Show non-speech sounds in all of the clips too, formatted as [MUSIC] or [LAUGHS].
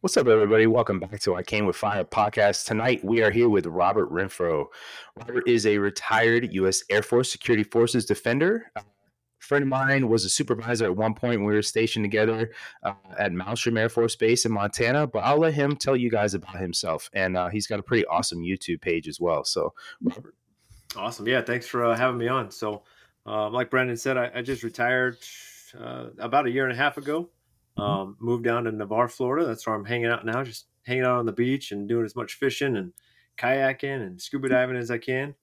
What's up, everybody? Welcome back to I Came with Fire podcast. Tonight, we are here with Robert Renfrow. Robert is a retired U.S. Air Force Security Forces defender. Uh, a friend of mine was a supervisor at one point we were stationed together uh, at Malmstrom Air Force Base in Montana. But I'll let him tell you guys about himself. And uh, he's got a pretty awesome YouTube page as well. So, Robert. Awesome. Yeah. Thanks for uh, having me on. So, um, like Brendan said, I, I just retired uh, about a year and a half ago. Mm-hmm. Um, moved down to Navarre, Florida. That's where I'm hanging out now, just hanging out on the beach and doing as much fishing and kayaking and scuba diving as I can.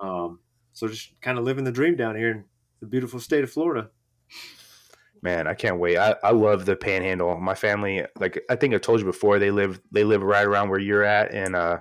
Um, so just kind of living the dream down here in the beautiful state of Florida. Man, I can't wait. I, I love the panhandle. My family, like I think I told you before, they live they live right around where you're at. And uh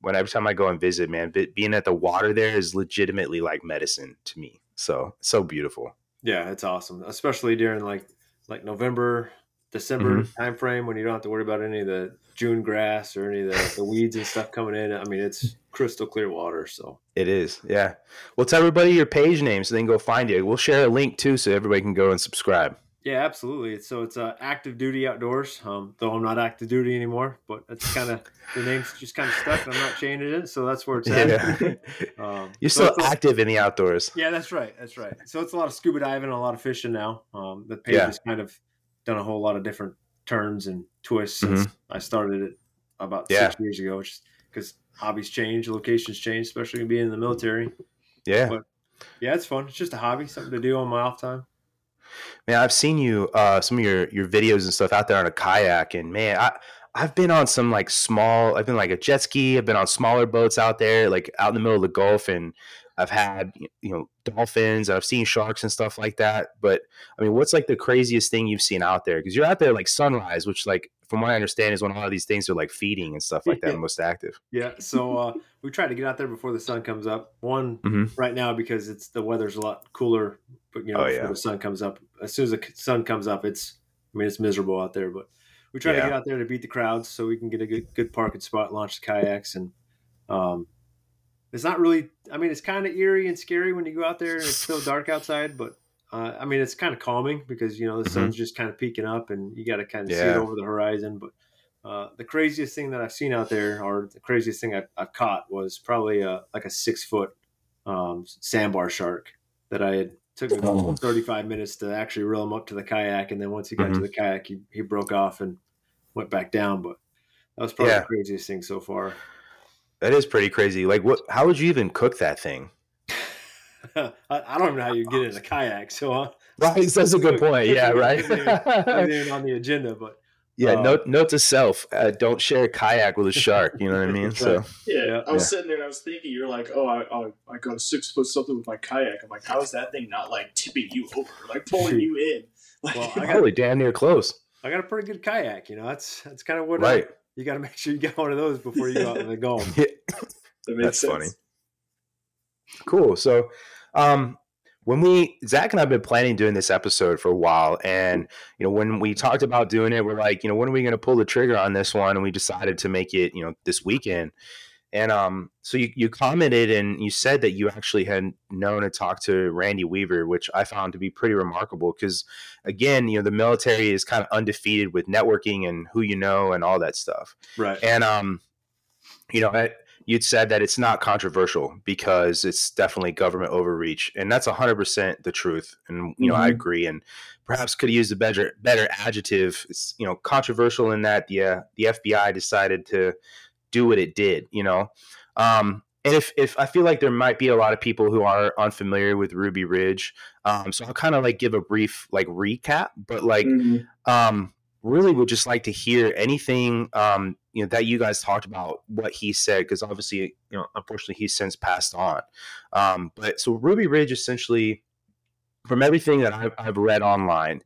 when every time I go and visit, man, being at the water there is legitimately like medicine to me. So so beautiful. Yeah, it's awesome. Especially during like like November, December mm-hmm. time frame when you don't have to worry about any of the June grass or any of the, the weeds and stuff coming in. I mean, it's crystal clear water. So it is. Yeah. Well, tell everybody your page name so they can go find you. We'll share a link too so everybody can go and subscribe. Yeah, absolutely. So it's uh, active duty outdoors. Um, though I'm not active duty anymore, but it's kind of the name's just kind of stuck, and I'm not changing it. So that's where it's at. Yeah. [LAUGHS] um, [LAUGHS] You're so still active in the outdoors. Yeah, that's right. That's right. So it's a lot of scuba diving, a lot of fishing now. Um, the page yeah. has kind of done a whole lot of different turns and twists since mm-hmm. I started it about yeah. six years ago. Because hobbies change, locations change, especially being in the military. Yeah. But yeah, it's fun. It's just a hobby, something to do on my off time. Man, I've seen you uh, some of your your videos and stuff out there on a kayak, and man, I I've been on some like small. I've been like a jet ski. I've been on smaller boats out there, like out in the middle of the Gulf, and I've had you know dolphins. I've seen sharks and stuff like that. But I mean, what's like the craziest thing you've seen out there? Because you're out there like sunrise, which like from what I understand is when a lot of these things are like feeding and stuff like that [LAUGHS] most active. Yeah. So uh, we try to get out there before the sun comes up. One mm-hmm. right now because it's the weather's a lot cooler. But you know, oh, yeah. the sun comes up, as soon as the sun comes up, it's I mean it's miserable out there. But we try yeah. to get out there to beat the crowds so we can get a good, good parking spot, launch the kayaks, and um, it's not really. I mean, it's kind of eerie and scary when you go out there and it's still dark outside, but uh, I mean, it's kind of calming because you know the sun's mm-hmm. just kind of peeking up, and you got to kind of yeah. see it over the horizon. But uh, the craziest thing that I've seen out there, or the craziest thing I've, I've caught, was probably a, like a six foot um, sandbar shark that I had took about oh. 35 minutes to actually reel him up to the kayak, and then once he got mm-hmm. to the kayak, he, he broke off and went back down. But that was probably yeah. the craziest thing so far. That is pretty crazy. Like, what? How would you even cook that thing? [LAUGHS] I, I, don't even know how you get in a kayak. So, uh, [LAUGHS] right, that's a good point. Yeah, right. [LAUGHS] on the agenda, but yeah. Uh, note note to self: uh, don't share a kayak with a shark. You know what I mean? [LAUGHS] So yeah, I was yeah. sitting there and I was thinking, you're like, oh, I, I I go six foot something with my kayak. I'm like, how is that thing not like tipping you over, like pulling you in? [LAUGHS] Like, well, I got, really damn near close. I got a pretty good kayak. You know, that's that's kind of what right. I, you got to make sure you get one of those before you go out in the [LAUGHS] Gulf. yeah. That That's sense. funny. Cool. So, um, when we Zach and I've been planning doing this episode for a while, and you know when we talked about doing it, we're like, you know, when are we going to pull the trigger on this one? And we decided to make it, you know, this weekend. And um, so you, you commented and you said that you actually had known and talked to Randy Weaver, which I found to be pretty remarkable because, again, you know, the military is kind of undefeated with networking and who you know and all that stuff. Right. And um, you know, I, you'd said that it's not controversial because it's definitely government overreach, and that's hundred percent the truth. And you know, mm-hmm. I agree. And perhaps could use a better better adjective. It's you know controversial in that the uh, the FBI decided to do what it did, you know. Um, and if, if I feel like there might be a lot of people who are unfamiliar with Ruby Ridge, um, so I'll kind of like give a brief like recap, but like mm-hmm. um, really would just like to hear anything um, you know that you guys talked about what he said because obviously you know unfortunately he's since passed on. Um, but so Ruby Ridge essentially, from everything that I've, I've read online,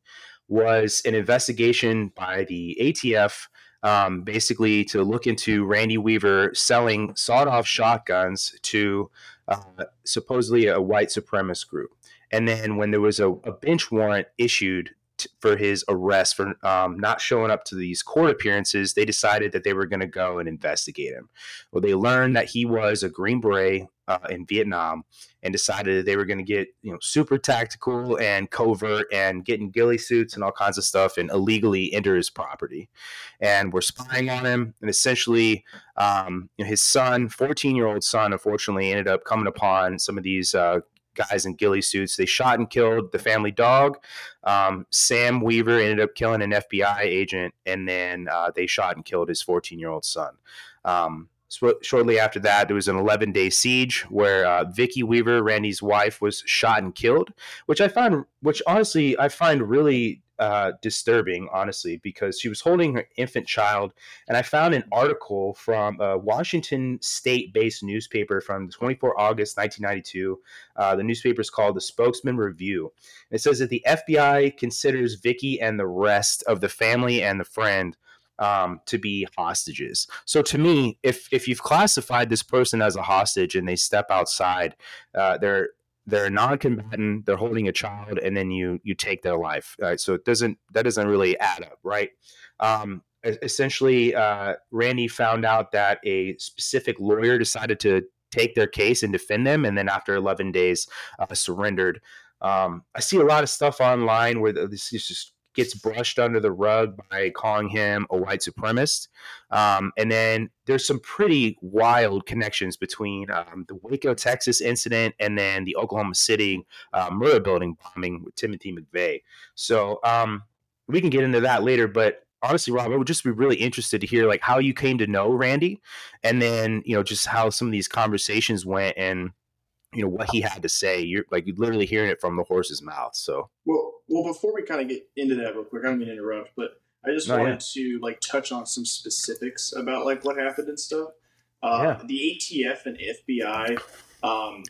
was an investigation by the ATF um, basically to look into Randy Weaver selling sawed off shotguns to uh, supposedly a white supremacist group. And then when there was a, a bench warrant issued t- for his arrest for um, not showing up to these court appearances, they decided that they were going to go and investigate him. Well, they learned that he was a Green Beret uh, in Vietnam and decided that they were going to get you know super tactical and covert and getting ghillie suits and all kinds of stuff and illegally enter his property. And we're spying on him. And essentially, um, you know, his son, 14 year old son, unfortunately ended up coming upon some of these uh, guys in ghillie suits. They shot and killed the family dog. Um, Sam Weaver ended up killing an FBI agent, and then uh, they shot and killed his 14 year old son. Um, shortly after that, there was an 11 day siege where uh, Vicki Weaver, Randy's wife, was shot and killed, which I find, which honestly I find really uh, disturbing, honestly, because she was holding her infant child. And I found an article from a Washington state based newspaper from 24 August 1992. Uh, the newspaper is called the Spokesman Review. It says that the FBI considers Vicki and the rest of the family and the friend. Um, to be hostages. So to me, if if you've classified this person as a hostage and they step outside, uh, they're they're a non-combatant they're holding a child and then you you take their life right? so it doesn't that doesn't really add up right um, essentially uh, randy found out that a specific lawyer decided to take their case and defend them and then after 11 days uh, surrendered um, i see a lot of stuff online where this is just gets brushed under the rug by calling him a white supremacist. Um, and then there's some pretty wild connections between um, the Waco, Texas incident and then the Oklahoma City uh, Murrah building bombing with Timothy McVeigh. So um, we can get into that later, but honestly, Rob, I would just be really interested to hear like how you came to know Randy, and then you know just how some of these conversations went, and you know what he had to say. You're like you're literally hearing it from the horse's mouth. So well, well, before we kind of get into that real quick, I don't mean to interrupt, but I just wanted yeah. to like touch on some specifics about like what happened and stuff. Uh, yeah. The ATF and FBI, um,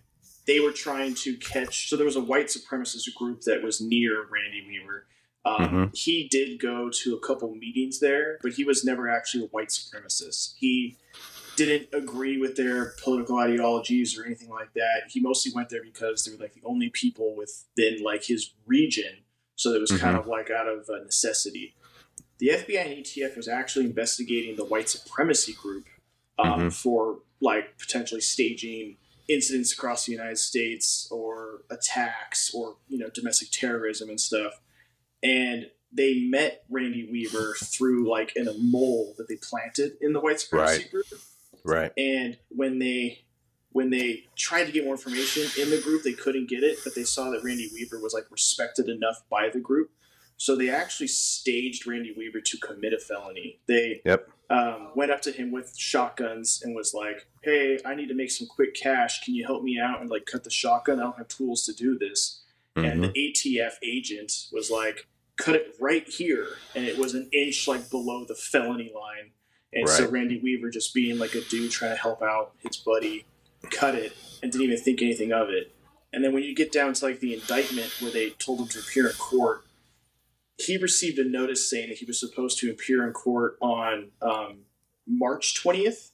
they were trying to catch. So there was a white supremacist group that was near Randy Weaver. Um, mm-hmm. He did go to a couple meetings there, but he was never actually a white supremacist. He didn't agree with their political ideologies or anything like that. He mostly went there because they were like the only people within like his region, so it was mm-hmm. kind of like out of necessity. The FBI and ATF was actually investigating the white supremacy group um, mm-hmm. for like potentially staging incidents across the United States or attacks or you know domestic terrorism and stuff. And they met Randy Weaver through like in a mole that they planted in the white supremacy right. group. Right. And when they when they tried to get more information in the group, they couldn't get it, but they saw that Randy Weaver was like respected enough by the group. So they actually staged Randy Weaver to commit a felony. They yep. um, went up to him with shotguns and was like, "Hey, I need to make some quick cash. Can you help me out and like cut the shotgun? I don't have tools to do this." Mm-hmm. And the ATF agent was like, "Cut it right here," and it was an inch like below the felony line. And right. so Randy Weaver, just being like a dude trying to help out his buddy, cut it and didn't even think anything of it. And then when you get down to like the indictment where they told him to appear in court, he received a notice saying that he was supposed to appear in court on um, March 20th,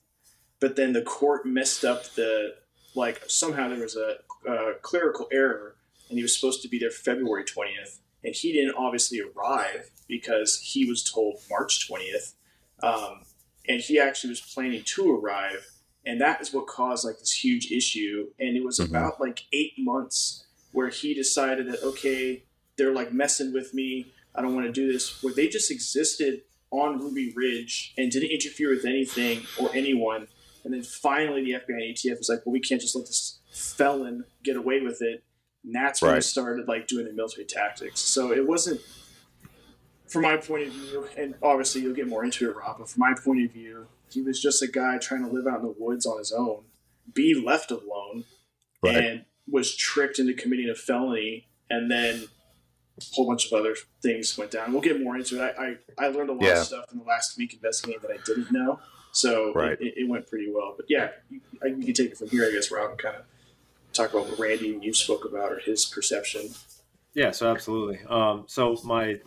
but then the court messed up the like somehow there was a, a clerical error and he was supposed to be there February 20th, and he didn't obviously arrive because he was told March 20th. Um, and he actually was planning to arrive and that is what caused like this huge issue. And it was mm-hmm. about like eight months where he decided that okay they're like messing with me. I don't want to do this. Where they just existed on ruby ridge and didn't interfere with anything or anyone. And then finally the fbi and atf was like well we can't just let this felon get away with it. And that's when right. they started like doing the military tactics. So it wasn't from my point of view, and obviously you'll get more into it, Rob, but from my point of view, he was just a guy trying to live out in the woods on his own, be left alone, right. and was tricked into committing a felony, and then a whole bunch of other things went down. We'll get more into it. I, I, I learned a lot yeah. of stuff in the last week investigating that I didn't know, so right. it, it, went pretty well. But yeah, you, you can take it from here, I guess, Rob, and kind of talk about what Randy and you spoke about or his perception. Yeah, so absolutely. Um, so my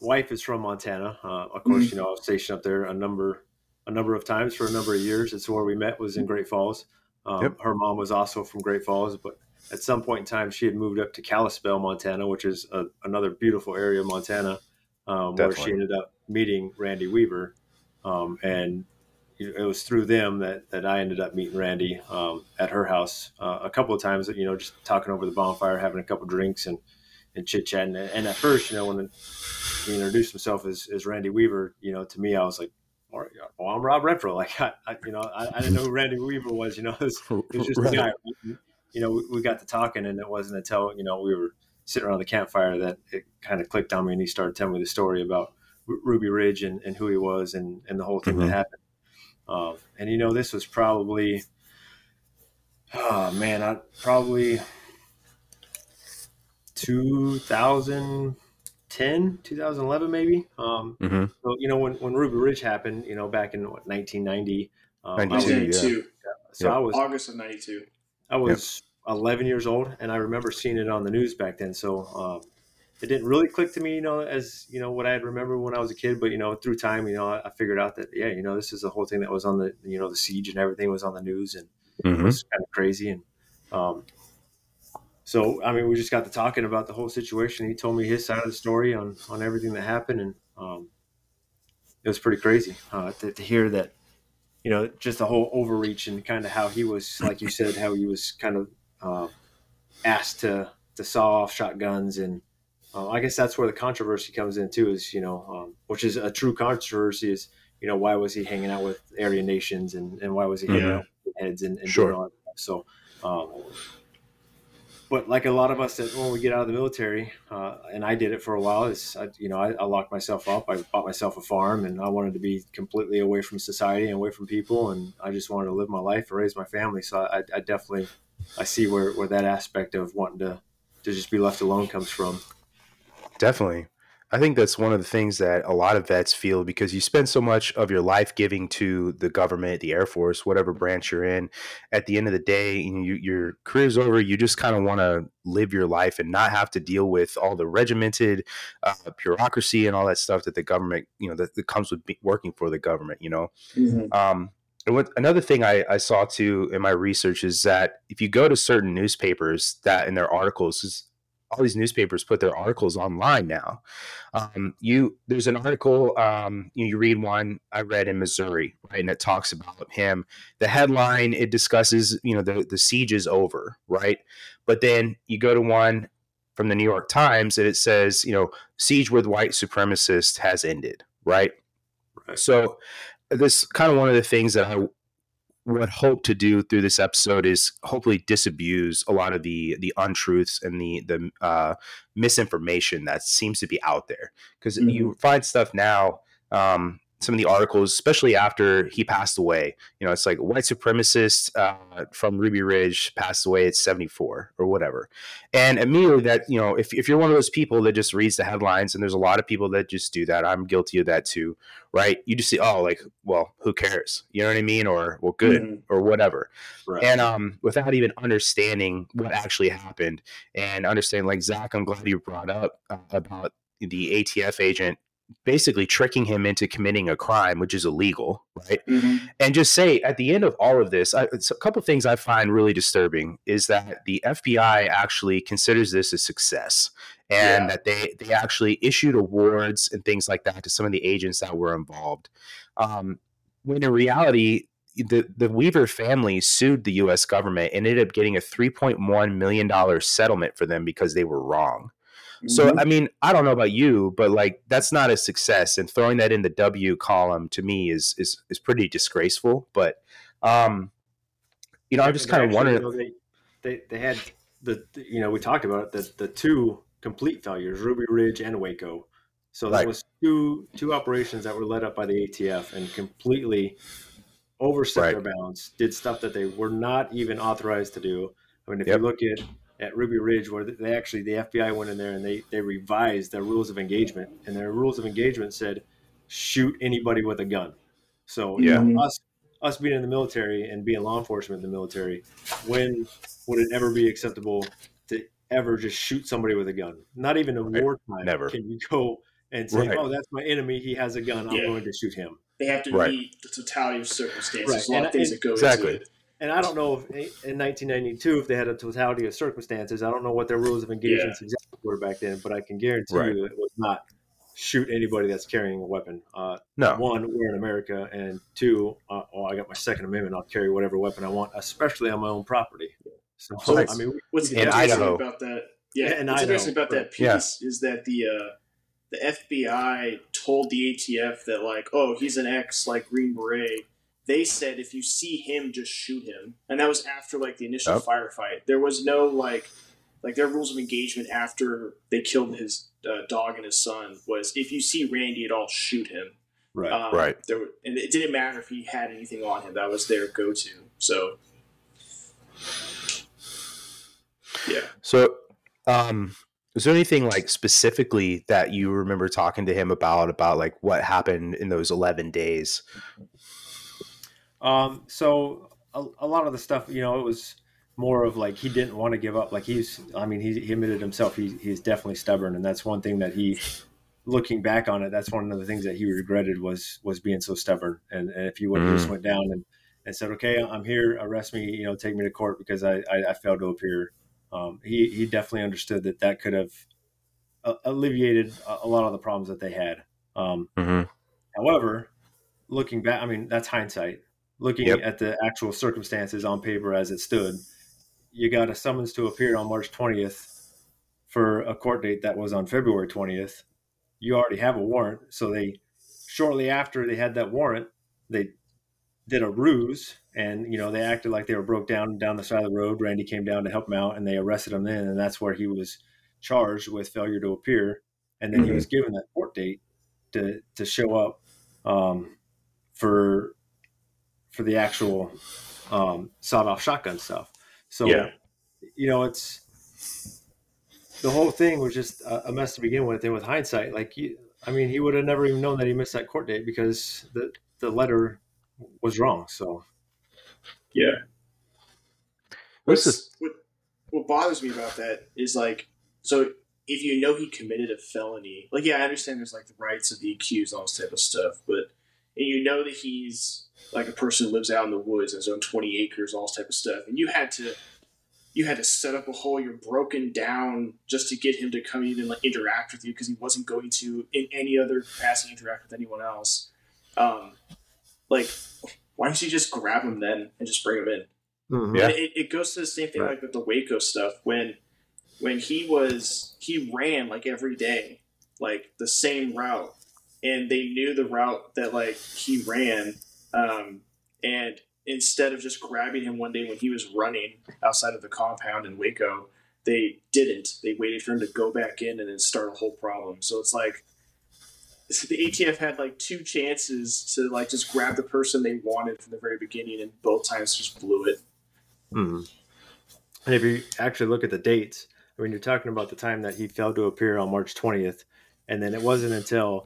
wife is from Montana. Uh, of course, mm-hmm. you know I was stationed up there a number a number of times for a number of years. It's where we met was in Great Falls. Um, yep. Her mom was also from Great Falls, but at some point in time she had moved up to Kalispell, Montana, which is a, another beautiful area of Montana, um, where she ended up meeting Randy Weaver, um, and it was through them that, that I ended up meeting Randy um, at her house uh, a couple of times. You know, just talking over the bonfire, having a couple drinks, and and chit chatting. And at first, you know, when he introduced himself as, as Randy Weaver, you know, to me, I was like, all right, well, I'm Rob Renfrow. [LAUGHS] Like, I, I you know, I, I, didn't know who Randy Weaver was. You know, it was, it was just right. guy. You know, we, we, got to talking, and it wasn't until you know we were sitting around the campfire that it kind of clicked on me, and he started telling me the story about Ruby Ridge and, and who he was, and, and the whole thing mm-hmm. that happened. Um, and you know, this was probably, oh man, I probably 2010, 2011, maybe. Um, mm-hmm. So you know, when, when Ruby Ridge happened, you know, back in what 1990, um, 92, 92. Yeah. So yep. I was August of 92. I was yep. 11 years old, and I remember seeing it on the news back then. So um, it didn't really click to me, you know, as you know what I had remembered when I was a kid. But you know, through time, you know, I, I figured out that yeah, you know, this is the whole thing that was on the you know the siege and everything was on the news, and mm-hmm. it was kind of crazy. And um, so I mean, we just got to talking about the whole situation. He told me his side of the story on on everything that happened, and um, it was pretty crazy uh, to, to hear that. You know, just the whole overreach and kind of how he was, like you said, how he was kind of uh, asked to to saw off shotguns and uh, I guess that's where the controversy comes in too. Is you know, um, which is a true controversy. Is you know, why was he hanging out with Aryan nations and, and why was he hanging mm-hmm. out with heads and, and sure. all that So, um, but like a lot of us that when we get out of the military, uh, and I did it for a while, is I, you know, I, I, locked myself up. I bought myself a farm, and I wanted to be completely away from society and away from people, and I just wanted to live my life and raise my family. So I, I definitely I see where, where that aspect of wanting to to just be left alone comes from. Definitely. I think that's one of the things that a lot of vets feel because you spend so much of your life giving to the government, the Air Force, whatever branch you're in. At the end of the day, you, your career's over. You just kind of want to live your life and not have to deal with all the regimented uh, bureaucracy and all that stuff that the government, you know, that, that comes with working for the government. You know, mm-hmm. um, and what another thing I, I saw too in my research is that if you go to certain newspapers that in their articles is all these newspapers put their articles online now. Um, you there's an article um, you, you, read one I read in Missouri, right, and it talks about him. The headline it discusses you know the the siege is over, right, but then you go to one from the New York Times and it says you know siege with white supremacists has ended, right. right. So this kind of one of the things that I what hope to do through this episode is hopefully disabuse a lot of the the untruths and the the uh, misinformation that seems to be out there because mm-hmm. you find stuff now um, some of the articles, especially after he passed away. You know, it's like white supremacist uh, from Ruby Ridge passed away at 74 or whatever. And immediately that, you know, if, if you're one of those people that just reads the headlines, and there's a lot of people that just do that, I'm guilty of that too, right? You just see, oh, like, well, who cares? You know what I mean? Or, well, good, mm-hmm. or whatever. Right. And um, without even understanding what actually happened and understanding, like, Zach, I'm glad you brought up uh, about the ATF agent basically tricking him into committing a crime, which is illegal, right? Mm-hmm. And just say at the end of all of this, I, a couple of things I find really disturbing is that the FBI actually considers this a success, and yeah. that they they actually issued awards and things like that to some of the agents that were involved. Um, when in reality, the, the Weaver family sued the U.S. government and ended up getting a $3.1 million settlement for them because they were wrong. So mm-hmm. I mean, I don't know about you, but like that's not a success, and throwing that in the W column to me is is is pretty disgraceful. But um, you know, I'm just kind of wondering. You know, they, they they had the you know we talked about it the the two complete failures, Ruby Ridge and Waco. So that right. was two two operations that were led up by the ATF and completely overstepped right. their bounds, did stuff that they were not even authorized to do. I mean, if yep. you look at at Ruby Ridge where they actually the FBI went in there and they they revised their rules of engagement and their rules of engagement said shoot anybody with a gun. So yeah, us us being in the military and being law enforcement in the military, when would it ever be acceptable to ever just shoot somebody with a gun? Not even in wartime. Never can you go and say, right. "Oh, that's my enemy. He has a gun. I'm yeah. going to shoot him." They have to right. meet the totality of circumstances. Right. A lot and, of things that go exactly. into it and I don't know if in 1992 if they had a totality of circumstances. I don't know what their rules of engagement yeah. exactly were back then, but I can guarantee right. you it was not shoot anybody that's carrying a weapon. Uh, no, one, we're in America, and two, uh, oh, I got my Second Amendment. I'll carry whatever weapon I want, especially on my own property. So, so I mean, what's interesting about that? Yeah, and what's interesting about that piece yeah. is that the uh, the FBI told the ATF that like, oh, he's an ex like Green Beret. They said if you see him, just shoot him, and that was after like the initial firefight. There was no like like their rules of engagement after they killed his uh, dog and his son was if you see Randy at all, shoot him. Right. Um, right. There, and it didn't matter if he had anything on him. That was their go-to. So. Yeah. So, um, is there anything like specifically that you remember talking to him about about like what happened in those 11 days um so a, a lot of the stuff you know it was more of like he didn't want to give up like he's i mean he, he admitted himself he, he's definitely stubborn and that's one thing that he looking back on it that's one of the things that he regretted was was being so stubborn and, and if he would mm. just went down and, and said okay i'm here arrest me you know take me to court because i i, I failed to appear um, he he definitely understood that that could have alleviated a, a, lot of the problems that they had. Um, mm-hmm. However, looking back, I mean that's hindsight. Looking yep. at the actual circumstances on paper as it stood, you got a summons to appear on March 20th for a court date that was on February 20th. You already have a warrant, so they shortly after they had that warrant, they did a ruse and you know they acted like they were broke down down the side of the road. Randy came down to help him out, and they arrested him then, and that's where he was charged with failure to appear. And then mm-hmm. he was given that court date to to show up um, for for the actual um, sawed off shotgun stuff. So yeah. you know it's the whole thing was just a, mess to begin with. And with hindsight, like you, I mean, he would have never even known that he missed that court date because the the letter was wrong. So yeah. What's what, what bothers me about that is like, so if you know he committed a felony, like, yeah, I understand there's like the rights of the accused, all this type of stuff, but, and you know that he's like a person who lives out in the woods, and has own 20 acres, all this type of stuff, and you had to, you had to set up a hole, you're broken down just to get him to come even like interact with you because he wasn't going to in any other capacity interact with anyone else. Um, like why don't you just grab him then and just bring him in? Mm-hmm. Yeah. It, it, goes to the same thing right. like with the Waco stuff when when he was he ran like every day like the same route and they knew the route that like he ran um, and instead of just grabbing him one day when he was running outside of the compound in Waco they didn't they waited for him to go back in and then start a whole problem so it's like the ATF had like two chances to like just grab the person they wanted from the very beginning, and both times just blew it. Hmm. And if you actually look at the dates, I mean, you're talking about the time that he failed to appear on March 20th, and then it wasn't until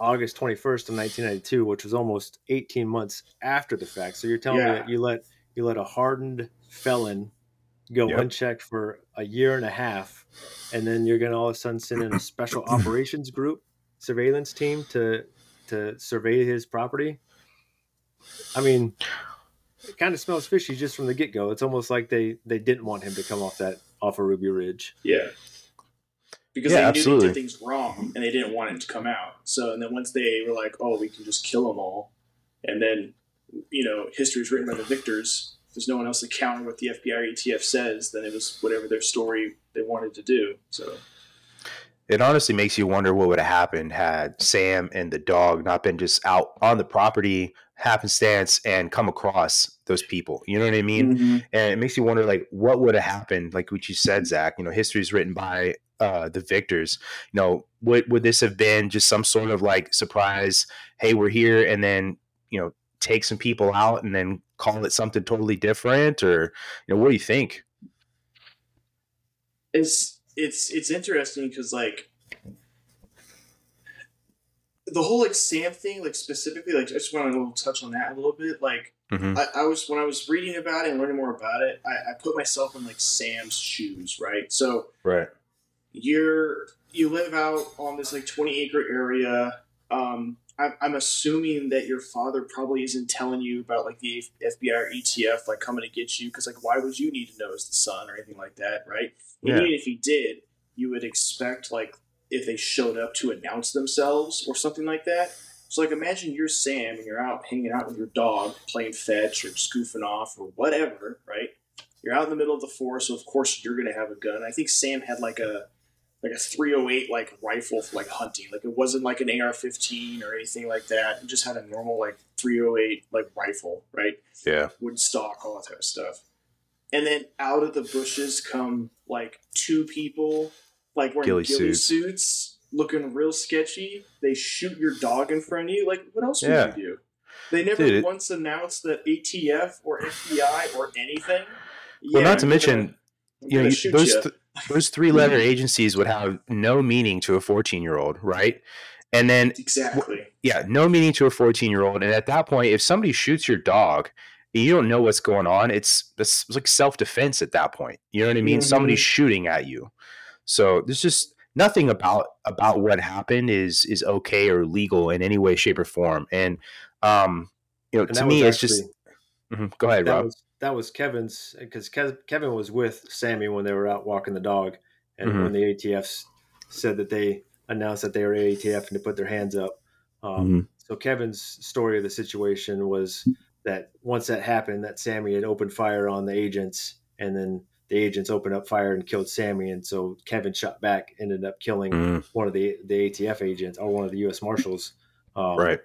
August 21st of 1992, which was almost 18 months after the fact. So you're telling yeah. me that you let you let a hardened felon go yep. unchecked for a year and a half, and then you're going to all of a sudden send in a special [CLEARS THROAT] operations group surveillance team to to survey his property. I mean, it kind of smells fishy just from the get go. It's almost like they they didn't want him to come off that off of Ruby Ridge. Yeah, because yeah, they absolutely. knew they did things wrong and they didn't want it to come out. So and then once they were like, oh, we can just kill them all, and then you know history is written by the victors. There's no one else to counter what the FBI ATF says. Then it was whatever their story they wanted to do. So it honestly makes you wonder what would have happened had Sam and the dog not been just out on the property happenstance and come across those people. You know what I mean? Mm-hmm. And it makes you wonder, like, what would have happened? Like what you said, Zach. You know, history is written by uh, the victors. You know, would would this have been just some sort of like surprise? Hey, we're here, and then you know, take some people out and then call it something totally different, or you know, what do you think? It's it's it's interesting because like the whole like Sam thing, like specifically, like I just want to touch on that a little bit. Like mm-hmm. I, I, was when I was reading about it and learning more about it, I, I put myself in like Sam's shoes, right? So right, you're you live out on this like twenty acre area. Um, I'm, I'm assuming that your father probably isn't telling you about like the FBI or ATF like coming to get you because like why would you need to know as the son or anything like that, right? Yeah. Even if he did, you would expect like if they showed up to announce themselves or something like that. So like imagine you're Sam and you're out hanging out with your dog playing fetch or scoofing off or whatever, right? You're out in the middle of the forest, so of course you're gonna have a gun. I think Sam had like a like a 308 like rifle for like hunting. Like it wasn't like an AR-15 or anything like that. It just had a normal like 308 like rifle, right? Yeah. Wood stock, all that type of stuff. And then out of the bushes come like two people like wearing ghillie, ghillie suits. suits. looking real sketchy. They shoot your dog in front of you. Like what else yeah. would you do? They never Dude, once announced that ATF or FBI or anything. Well, yeah, not to mention, you know, those th- those three letter agencies would have no meaning to a 14 year old, right? And then exactly, yeah, no meaning to a 14 year old. And at that point, if somebody shoots your dog, you don't know what's going on. It's, it's like self defense at that point. You know what I mean? Mm-hmm. Somebody's shooting at you. So there's just nothing about about what happened is is okay or legal in any way, shape, or form. And um, you know, and to me, it's just. Mm-hmm. Go ahead, Rob. Was, that was Kevin's because Kevin was with Sammy when they were out walking the dog, and mm-hmm. when the ATFs said that they announced that they were ATF and to put their hands up. Um, mm-hmm. So Kevin's story of the situation was that once that happened, that Sammy had opened fire on the agents, and then the agents opened up fire and killed Sammy, and so Kevin shot back, ended up killing mm-hmm. one of the the ATF agents or one of the U.S. Marshals. Um, right.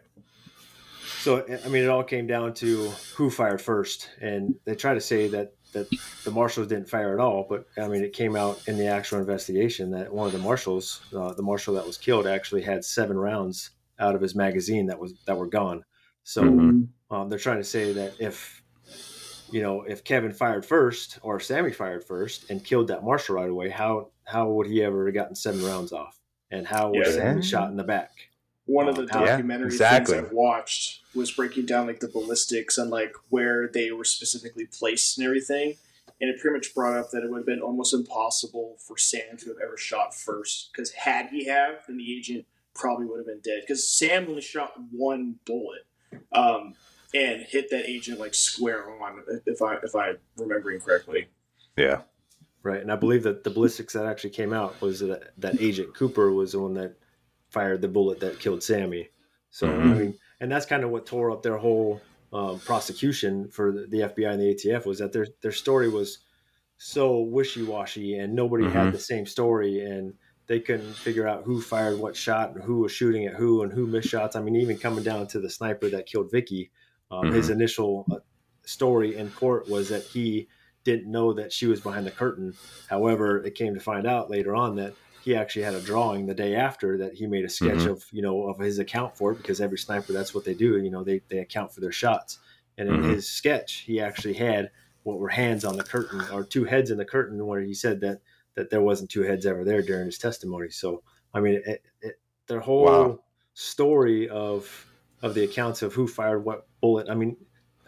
So I mean, it all came down to who fired first, and they try to say that that the marshals didn't fire at all, but I mean, it came out in the actual investigation that one of the marshals, uh, the marshal that was killed, actually had seven rounds out of his magazine that was that were gone. So mm-hmm. um, they're trying to say that if you know if Kevin fired first or Sammy fired first and killed that marshal right away, how how would he ever have gotten seven rounds off? And how was yeah. Sammy shot in the back? One of the documentary yeah, exactly. things I watched was breaking down like the ballistics and like where they were specifically placed and everything. And it pretty much brought up that it would have been almost impossible for Sam to have ever shot first because had he have, then the agent probably would have been dead. Because Sam only shot one bullet um, and hit that agent like square on, if I if I remembering correctly. Yeah. Right, and I believe that the ballistics that actually came out was that that Agent Cooper was the one that fired the bullet that killed Sammy. So mm-hmm. I mean, and that's kind of what tore up their whole um, prosecution for the, the, FBI and the ATF was that their their story was so wishy washy and nobody mm-hmm. had the same story and they couldn't figure out who fired what shot and who was shooting at who and who missed shots. I mean, even coming down to the sniper that killed Vicki, um, mm-hmm. his initial uh, story in court was that he didn't know that she was behind the curtain. However, it came to find out later on that he actually had a drawing the day after that he made a sketch mm-hmm. of you know of his account for it because every sniper that's what they do you know they, they account for their shots and in mm-hmm. his sketch he actually had what were hands on the curtain or two heads in the curtain where he said that that there wasn't two heads ever there during his testimony so i mean it, it, their whole wow. story of of the accounts of who fired what bullet i mean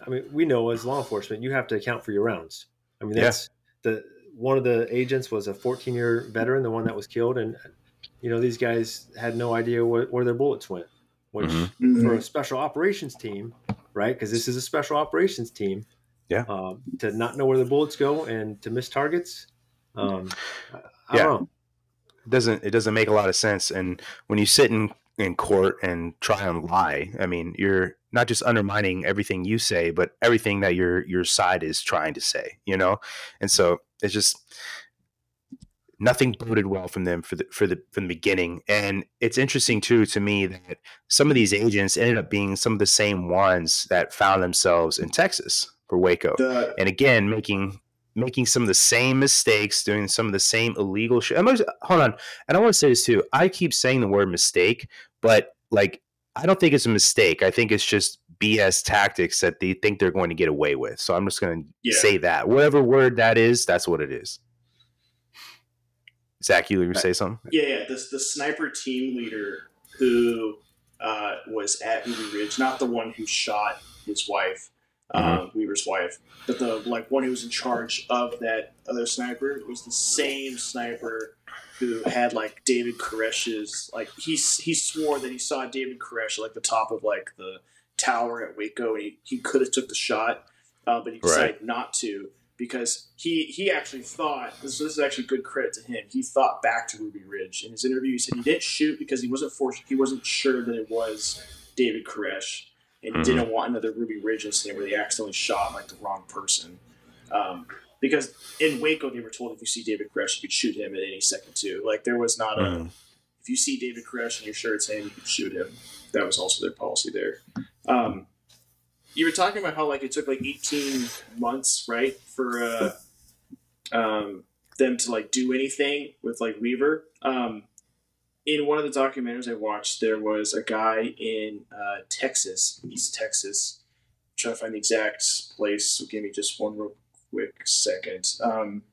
i mean we know as law enforcement you have to account for your rounds i mean that's yeah. the one of the agents was a 14 year veteran, the one that was killed, and you know these guys had no idea where, where their bullets went. Which mm-hmm. for a special operations team, right? Because this is a special operations team. Yeah. Um, to not know where the bullets go and to miss targets. Um, I, yeah. It doesn't it doesn't make a lot of sense. And when you sit in in court and try and lie, I mean, you're not just undermining everything you say, but everything that your your side is trying to say. You know, and so it's just nothing boded well from them for the for the from the beginning. And it's interesting too to me that some of these agents ended up being some of the same ones that found themselves in Texas for Waco, the, and again making making some of the same mistakes, doing some of the same illegal shit. Hold on, and I want to say this too. I keep saying the word mistake, but like I don't think it's a mistake. I think it's just BS tactics that they think they're going to get away with. So I'm just going to yeah. say that. Whatever word that is, that's what it is. Zach, you say something? Yeah, yeah. The, the sniper team leader who uh, was at Ruby Ridge, not the one who shot his wife, mm-hmm. uh, Weaver's wife. But the like one who was in charge of that other sniper was the same sniper who had like David Koresh's like he he swore that he saw David Koresh like the top of like the tower at Waco and he, he could have took the shot, uh, but he decided right. not to because he he actually thought this, this is actually good credit to him. He thought back to Ruby Ridge in his interview. He said he didn't shoot because he wasn't forced. He wasn't sure that it was David Koresh, and mm-hmm. didn't want another Ruby Ridge incident where they accidentally shot like the wrong person. Um, because in Waco they were told if you see David Koresh, you could shoot him at any second too. Like there was not mm-hmm. a if you see David Koresh and you're sure it's him, you can shoot him. That was also their policy there. Um, you were talking about how like it took like 18 months, right, for uh, um, them to like do anything with like Weaver. Um, in one of the documentaries I watched, there was a guy in uh, Texas, East Texas. I'm trying to find the exact place. So give me just one real quick second. Um,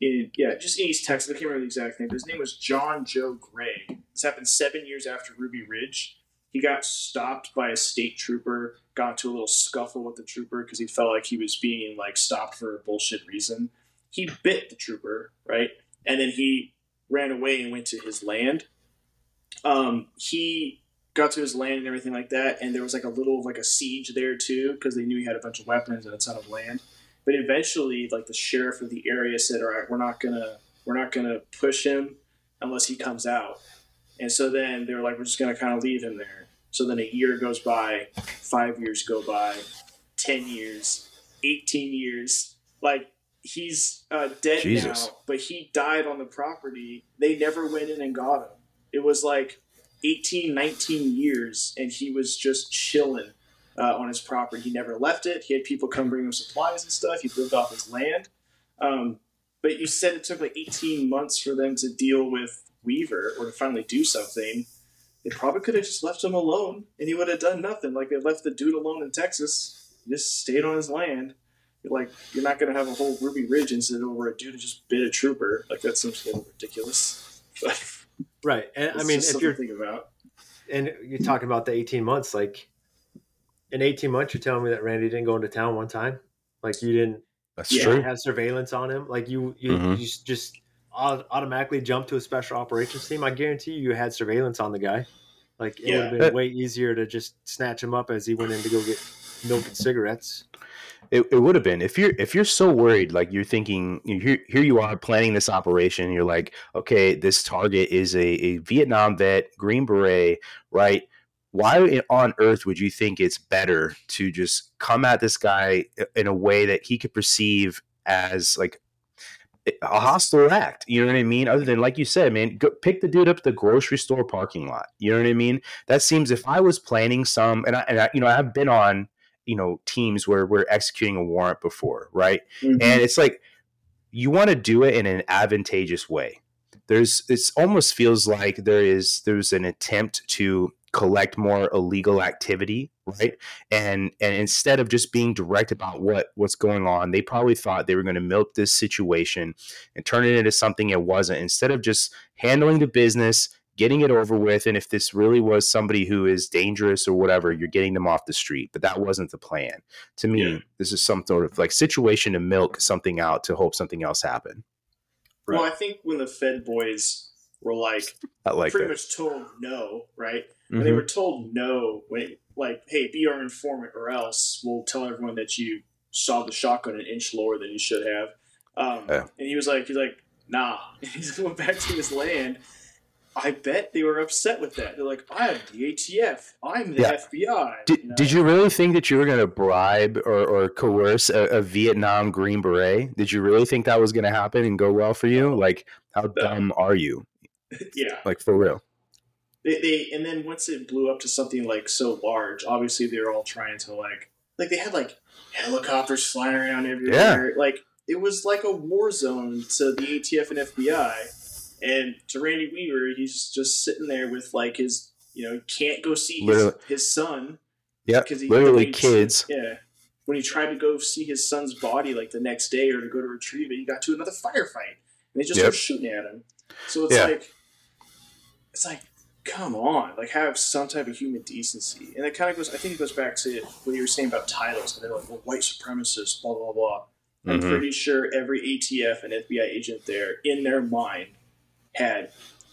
in, yeah, just in East Texas. I can't remember the exact name. But his name was John Joe Gray. This happened seven years after Ruby Ridge. He got stopped by a state trooper, got into a little scuffle with the trooper because he felt like he was being like stopped for a bullshit reason. He bit the trooper, right? And then he ran away and went to his land um, he got to his land and everything like that, and there was like a little like a siege there too because they knew he had a bunch of weapons and a ton of land. But eventually, like the sheriff of the area said, "All right, we're not gonna we're not gonna push him unless he comes out." And so then they were like, "We're just gonna kind of leave him there." So then a year goes by, five years go by, ten years, eighteen years. Like he's uh, dead Jesus. now, but he died on the property. They never went in and got him it was like 18, 19 years, and he was just chilling uh, on his property. He never left it. He had people come bring him supplies and stuff. He lived off his land. Um, but you said it took like 18 months for them to deal with Weaver or to finally do something. They probably could have just left him alone and he would have done nothing. Like they left the dude alone in Texas, he just stayed on his land. like, you're not going to have a whole Ruby Ridge incident over a dude who just bit a trooper. Like that seems a little ridiculous. [LAUGHS] Right, and I mean, if you're thinking about, and you're talking about the 18 months, like in 18 months, you're telling me that Randy didn't go into town one time, like you didn't. That's true. Have surveillance on him, like you, you, mm-hmm. you just automatically jump to a special operations team. I guarantee you, you had surveillance on the guy. Like it yeah. would have been way easier to just snatch him up as he went in to go get milk and cigarettes. It, it would have been if you're if you're so worried, like you're thinking here here you are planning this operation. You're like, okay, this target is a, a Vietnam vet, Green Beret, right? Why on earth would you think it's better to just come at this guy in a way that he could perceive as like a hostile act. You know what I mean? Other than like you said, man, go, pick the dude up at the grocery store parking lot. You know what I mean? That seems if I was planning some, and I, and I you know, I've been on you know teams where we're executing a warrant before, right? Mm-hmm. And it's like you want to do it in an advantageous way. There's it almost feels like there is there's an attempt to collect more illegal activity right and and instead of just being direct about what what's going on they probably thought they were going to milk this situation and turn it into something it wasn't instead of just handling the business getting it over with. And if this really was somebody who is dangerous or whatever, you're getting them off the street. But that wasn't the plan. To me, yeah. this is some sort of like situation to milk something out to hope something else happen. Right. Well, I think when the Fed boys were like, like pretty that. much told no, right? Mm-hmm. they were told no, Wait, like, hey, be our informant or else we'll tell everyone that you saw the shotgun an inch lower than you should have. Um, yeah. And he was like, he's like, nah. [LAUGHS] And he went back to his land I bet they were upset with that. They're like, I'm the ATF. I'm the yeah. FBI. Did, you know? did you really think that you were going to bribe or, or coerce a, a, Vietnam Green Beret? Did you really think that was going to happen and go well for you? Like, how dumb are you? [LAUGHS] yeah. Like, for real. They, they, and then once it blew up to something like so large, obviously they were all trying to like, like they had like helicopters flying around everywhere. Yeah. Like, it was like a war zone to the ATF and FBI and to Randy Weaver, he's just sitting there with like his, you know, can't go see his, his son. Yeah, because he literally kids. Yeah, when he tried to go see his son's body like the next day or to go to retrieve it, he got to another firefight, and they just yep. start shooting at him. So it's yeah. like, it's like come on, like have some type of human decency. And it kind of goes, I think it goes back to what you were saying about titles. And they're like, well, white supremacists, blah, blah, blah. I'm mm-hmm. pretty sure every ATF and FBI agent there, in their mind, had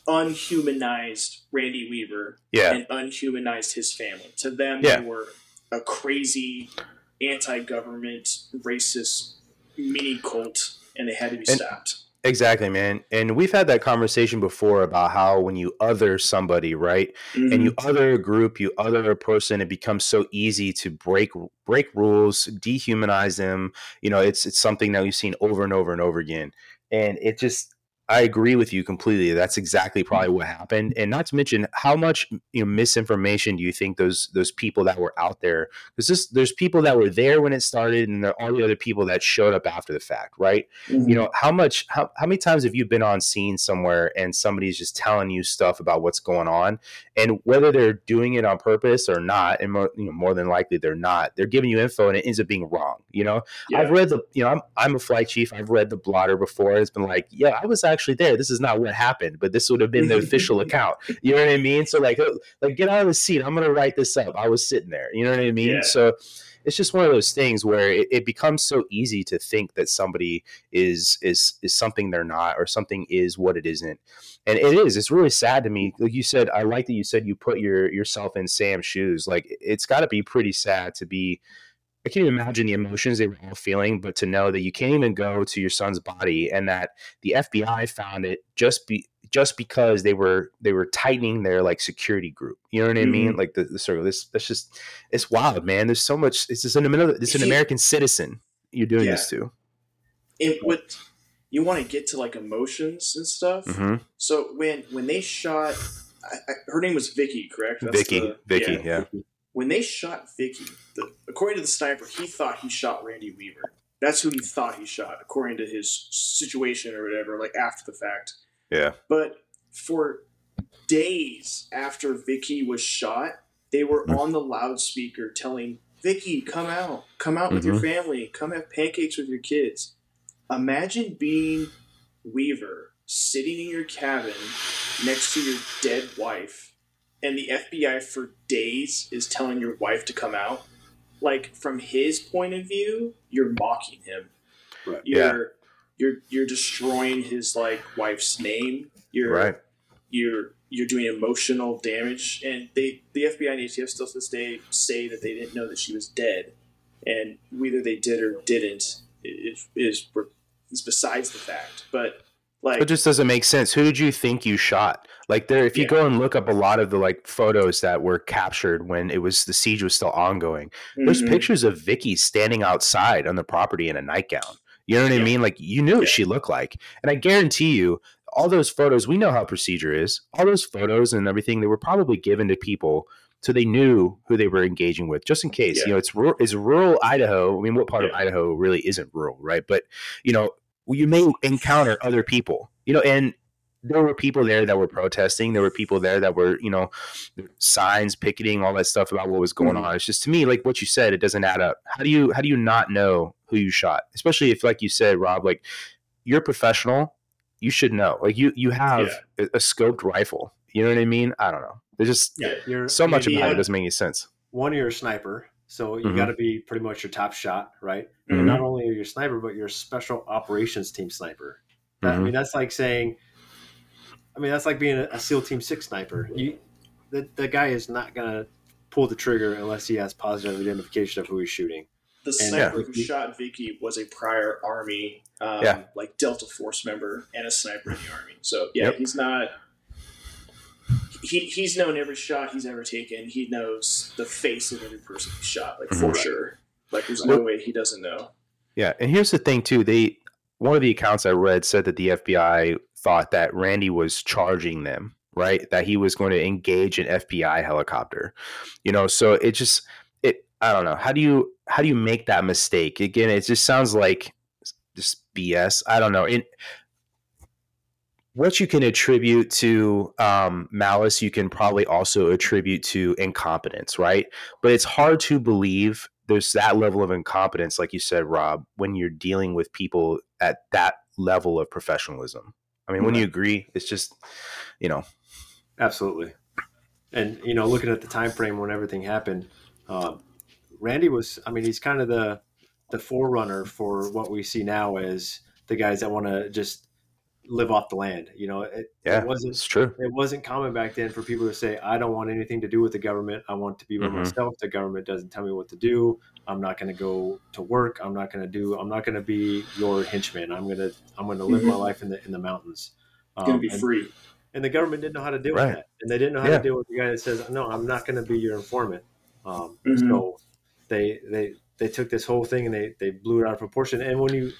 unhumanized Randy Weaver yeah. and unhumanized his family. To them, yeah. they were a crazy, anti-government, racist mini cult, and they had to be and, stopped. Exactly, man. And we've had that conversation before about how when you other somebody, right? Mm-hmm. And you mm-hmm. other a group, you other a person, it becomes so easy to break break rules, dehumanize them. You know, it's it's something that we've seen over and over and over again. And it just I agree with you completely. That's exactly probably what happened, and not to mention how much you know misinformation do you think those those people that were out there? Because there's people that were there when it started, and there are all the other people that showed up after the fact, right? Mm-hmm. You know how much how how many times have you been on scene somewhere and somebody's just telling you stuff about what's going on, and whether they're doing it on purpose or not, and more, you know more than likely they're not, they're giving you info and it ends up being wrong. You know, yeah. I've read the you know I'm I'm a flight chief. I've read the blotter before. It's been like, yeah, I was actually there. This is not what happened, but this would have been the [LAUGHS] official account. You know what I mean? So like, like get out of the seat. I'm gonna write this up. I was sitting there. You know what I mean? Yeah. So it's just one of those things where it, it, becomes so easy to think that somebody is is is something they're not or something is what it isn't and it is it's really sad to me like you said i like that you said you put your yourself in sam's shoes like it's got to be pretty sad to be I can't even imagine the emotions they were all feeling, but to know that you can't even go to your son's body and that the FBI found it just be just because they were they were tightening their like security group. You know what I mean? Mm-hmm. Like the, the circle. This that's just it's wild, man. There's so much. It's just an this an American citizen you're doing yeah. this to. It would you want to get to like emotions and stuff. Mm-hmm. So when when they shot, I, I, her name was Vicki, correct? That's Vicki, the, Vicki, yeah. yeah when they shot Vicki, the, according to the sniper, he thought he shot Randy Weaver. That's who he thought he shot, according to his situation or whatever, like after the fact. Yeah. But for days after Vicki was shot, they were mm-hmm. on the loudspeaker telling Vicki, come out, come out mm-hmm. with your mm-hmm. family, come have pancakes with your kids. Imagine being Weaver sitting in your cabin next to your dead wife and the FBI for days is telling your wife to come out, like from his point of view, you're mocking him. Right. You're yeah. you're you're destroying his like wife's name. You're right. You're you're doing emotional damage, and they the FBI and ATF still to this day say that they didn't know that she was dead, and whether they did or didn't is is, is besides the fact. But like, it just doesn't make sense. Who did you think you shot? Like there, if you yeah. go and look up a lot of the like photos that were captured when it was the siege was still ongoing, mm-hmm. there's pictures of Vicki standing outside on the property in a nightgown. You know what yeah. I mean? Like you knew yeah. what she looked like, and I guarantee you, all those photos. We know how procedure is. All those photos and everything they were probably given to people so they knew who they were engaging with, just in case. Yeah. You know, it's rural, it's rural Idaho. I mean, what part yeah. of Idaho really isn't rural, right? But you know, you may encounter other people, you know, and there were people there that were protesting. There were people there that were, you know, signs, picketing, all that stuff about what was going mm-hmm. on. It's just to me, like what you said, it doesn't add up. How do you how do you not know who you shot? Especially if, like you said, Rob, like you're professional, you should know. Like you you have yeah. a, a, scoped rifle. You know what I mean? I don't know. There's just yeah, so much about it doesn't make any sense. One, you're sniper. So you mm-hmm. got to be pretty much your top shot, right? Mm-hmm. And not only are you a sniper, but you're a special operations team sniper. That, mm-hmm. I mean, that's like saying, I mean, that's like being a, a SEAL Team Six sniper. You, the, the guy is not gonna pull the trigger unless he has positive identification of who he's shooting. The sniper yeah. who shot Vicki was a prior Army, um, yeah. like Delta Force member and a sniper in the Army. So yeah, yep. he's not he, he's known every shot he's ever taken. He knows the face of every person he shot, like for sure. Like there's no way he doesn't know. Yeah, and here's the thing too. They one of the accounts I read said that the FBI thought that Randy was charging them, right? That he was going to engage an FBI helicopter. You know, so it just it I don't know. How do you how do you make that mistake? Again, it just sounds like just BS. I don't know. It what you can attribute to um, malice, you can probably also attribute to incompetence, right? But it's hard to believe there's that level of incompetence, like you said, Rob, when you're dealing with people at that level of professionalism. I mean, when you agree, it's just, you know, absolutely. and you know, looking at the time frame when everything happened, uh, Randy was. I mean, he's kind of the the forerunner for what we see now as the guys that want to just live off the land. You know, it, yeah, it wasn't it's true. It wasn't common back then for people to say, "I don't want anything to do with the government. I want to be by mm-hmm. myself. The government doesn't tell me what to do. I'm not going to go to work. I'm not going to do. I'm not going to be your henchman. I'm gonna I'm going to live mm-hmm. my life in the in the mountains. Um, going to be and, free." And the government didn't know how to deal right. with that, and they didn't know how yeah. to deal with the guy that says, "No, I'm not going to be your informant." Um, mm-hmm. So they they they took this whole thing and they they blew it out of proportion. And when you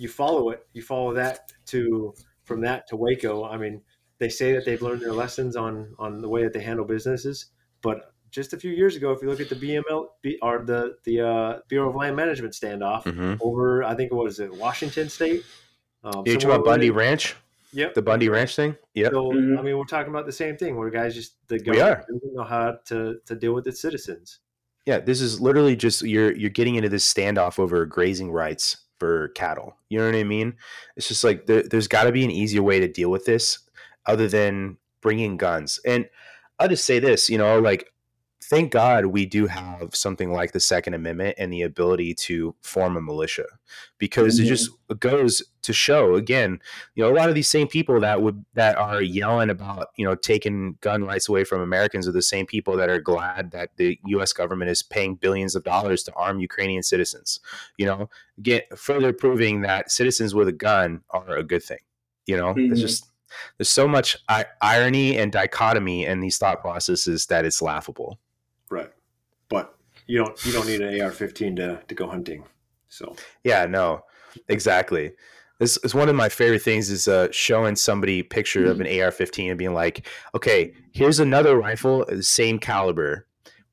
you follow it, you follow that to from that to Waco, I mean, they say that they've learned their lessons on on the way that they handle businesses, but just a few years ago, if you look at the BML or the the uh, Bureau of Land Management standoff mm-hmm. over, I think it was it Washington State. Um, you talking about Bundy Ranch? Yep. The Bundy Ranch thing? Yeah. So, mm-hmm. I mean, we're talking about the same thing where guys just, the government doesn't know how to, to deal with its citizens. Yeah. This is literally just, you're, you're getting into this standoff over grazing rights for cattle. You know what I mean? It's just like there, there's got to be an easier way to deal with this other than bringing guns. And I'll just say this, you know, like thank God we do have something like the Second Amendment and the ability to form a militia because mm-hmm. it just goes to show again, you know, a lot of these same people that would that are yelling about, you know, taking gun rights away from Americans are the same people that are glad that the US government is paying billions of dollars to arm Ukrainian citizens. You know, get further proving that citizens with a gun are a good thing. You know, mm-hmm. it's just there's so much irony and dichotomy in these thought processes that it's laughable. Right. But you don't you don't need an AR-15 to to go hunting. So yeah, no, exactly. This is one of my favorite things is uh, showing somebody picture mm-hmm. of an AR-15 and being like, okay, here's another rifle, the same caliber.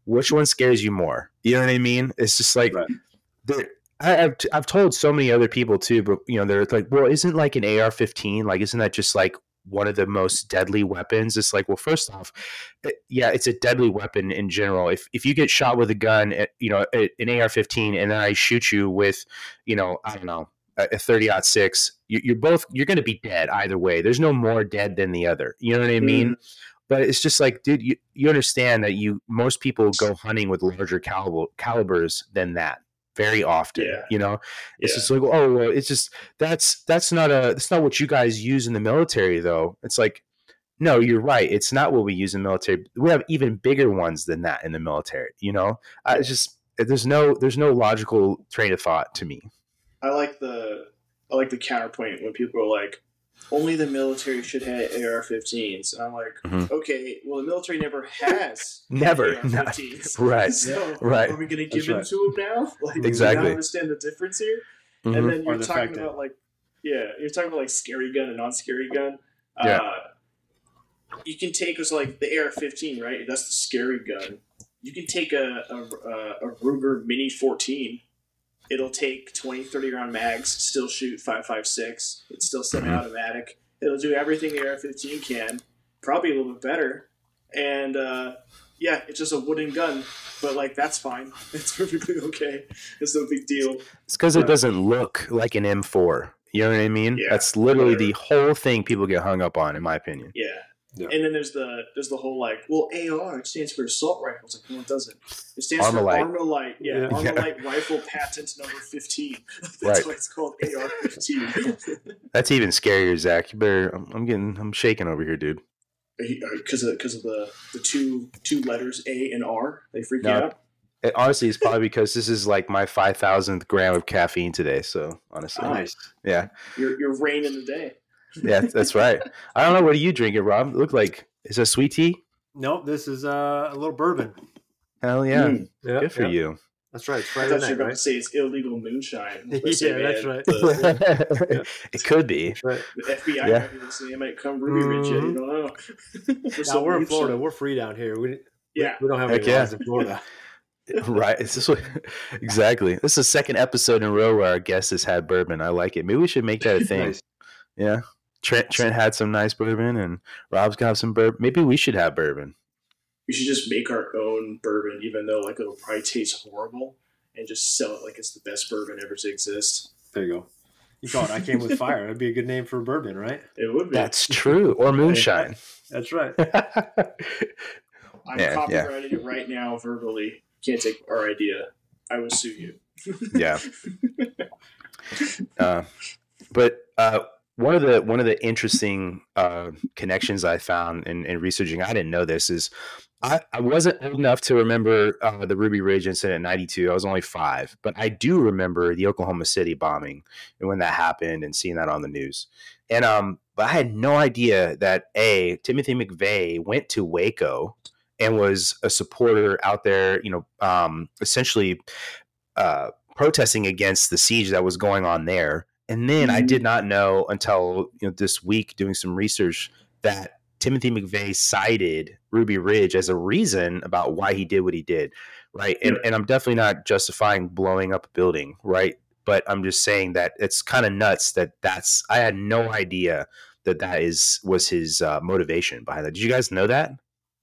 Which one scares you more? You know what I mean? It's just like right. I, have t- I've told so many other people too, but you know, they're like, well, isn't like an AR-15 like, isn't that just like one of the most deadly weapons. It's like, well, first off, eh, yeah, it's a deadly weapon in general. If if you get shot with a gun, eh, you know, an AR-15, and then I shoot you with, you know, I don't know, a 30 six, you're both you're going to be dead either way. There's no more dead than the other. You know what I mean? Mm. But it's just like, dude, you, you understand that you most people go hunting with larger caliber calibers than that very often. Yeah. You know, it's yeah. just like, oh, well, it's just that's that's not a that's not what you guys use in the military, though. It's like, no, you're right. It's not what we use in the military. We have even bigger ones than that in the military. You know, I just eh, there's no there's no logical train of thought to me. I like the I like the counterpoint when people are like, only the military should have AR-15s. And I'm like, mm-hmm. okay, well, the military never has [LAUGHS] never AR-15s, [LAUGHS] right? So right. Are we going to give them to them now? [LAUGHS] Like, exactly. Do understand the difference here? Mm-hmm. And then you're talking about that. like, yeah, you're talking about like scary gun and non-scary gun. Yeah. Uh, you can take us like the AR-15, right? That's the scary gun. You can take a, a, a Ruger Mini 14 It'll take 20, 30 round mags, still shoot 5.56. It's still semi automatic. It'll do everything the AR 15 can, probably a little bit better. And uh, yeah, it's just a wooden gun, but like that's fine. [LAUGHS] It's perfectly okay. It's no big deal. It's because it doesn't look like an M4. You know what I mean? Yeah, That's literally whatever. the whole thing people get hung up on, in my opinion. Yeah. Yeah. And then there's the there's the whole like, well, AR it stands for assault rifle. It's like, no, it doesn't. It stands Armalite. for Armalite. Yeah, yeah. Armalite yeah. rifle patent number fifteen. [LAUGHS] That's right. why it's called AR fifteen. [LAUGHS] That's even scarier, Zach. You better. I'm, I'm getting. I'm shaking over here, dude. Because of because of the the two two letters A and R, they freak no, you out. It, honestly, it's probably because this is like my five thousandth gram of caffeine today. So honestly, nice. Yeah, you're you're in the day yeah, that's right. I don't know. What are you drinking, Rob? It look like is a sweet tea? Nope, this is uh, a little bourbon. Hell yeah! Mm. Yep, Good for yep. you. That's right. It's Friday I thought you were about right? to say it's illegal moonshine. [LAUGHS] yeah, [LAUGHS] [LAUGHS] that's right. The, it could be. Right. The FBI yeah. might be listening. It might come Ruby Ridge. You don't know. we're, no, we're in Florida. We're free down here. We, yeah. we, we don't have any laws in Florida. right. Is this what, exactly. This is the second episode in a row where our guest has had bourbon. I like it. Maybe we should make that a thing. nice. Yeah. Trent Trent had some nice bourbon, and Rob's got some bourbon. Maybe we should have bourbon. We should just make our own bourbon, even though like it'll probably taste horrible, and just sell it like it's the best bourbon ever to exist. There you go. You call it "I Came with [LAUGHS] Fire." That'd be a good name for a bourbon, right? It would be. That's true. Or moonshine. That's right. [LAUGHS] I'm yeah, copyrighting yeah. it right now verbally. Can't take our idea. I will sue you. yeah. [LAUGHS] Uh, but uh, one of the one of the interesting uh, connections I found in, in, researching, I didn't know this, is I, I wasn't old enough to remember uh, the Ruby Ridge incident in '92. I was only five, but I do remember the Oklahoma City bombing and when that happened and seeing that on the news. And um, but I had no idea that a Timothy McVeigh went to Waco and was a supporter out there, you know, um, essentially uh, protesting against the siege that was going on there. And then mm-hmm. I did not know until you know this week doing some research that Timothy McVeigh cited Ruby Ridge as a reason about why he did what he did, right? And and I'm definitely not justifying blowing up a building, right? But I'm just saying that it's kind of nuts that that's I had no idea that that is was his uh, motivation behind that. Did you guys know that?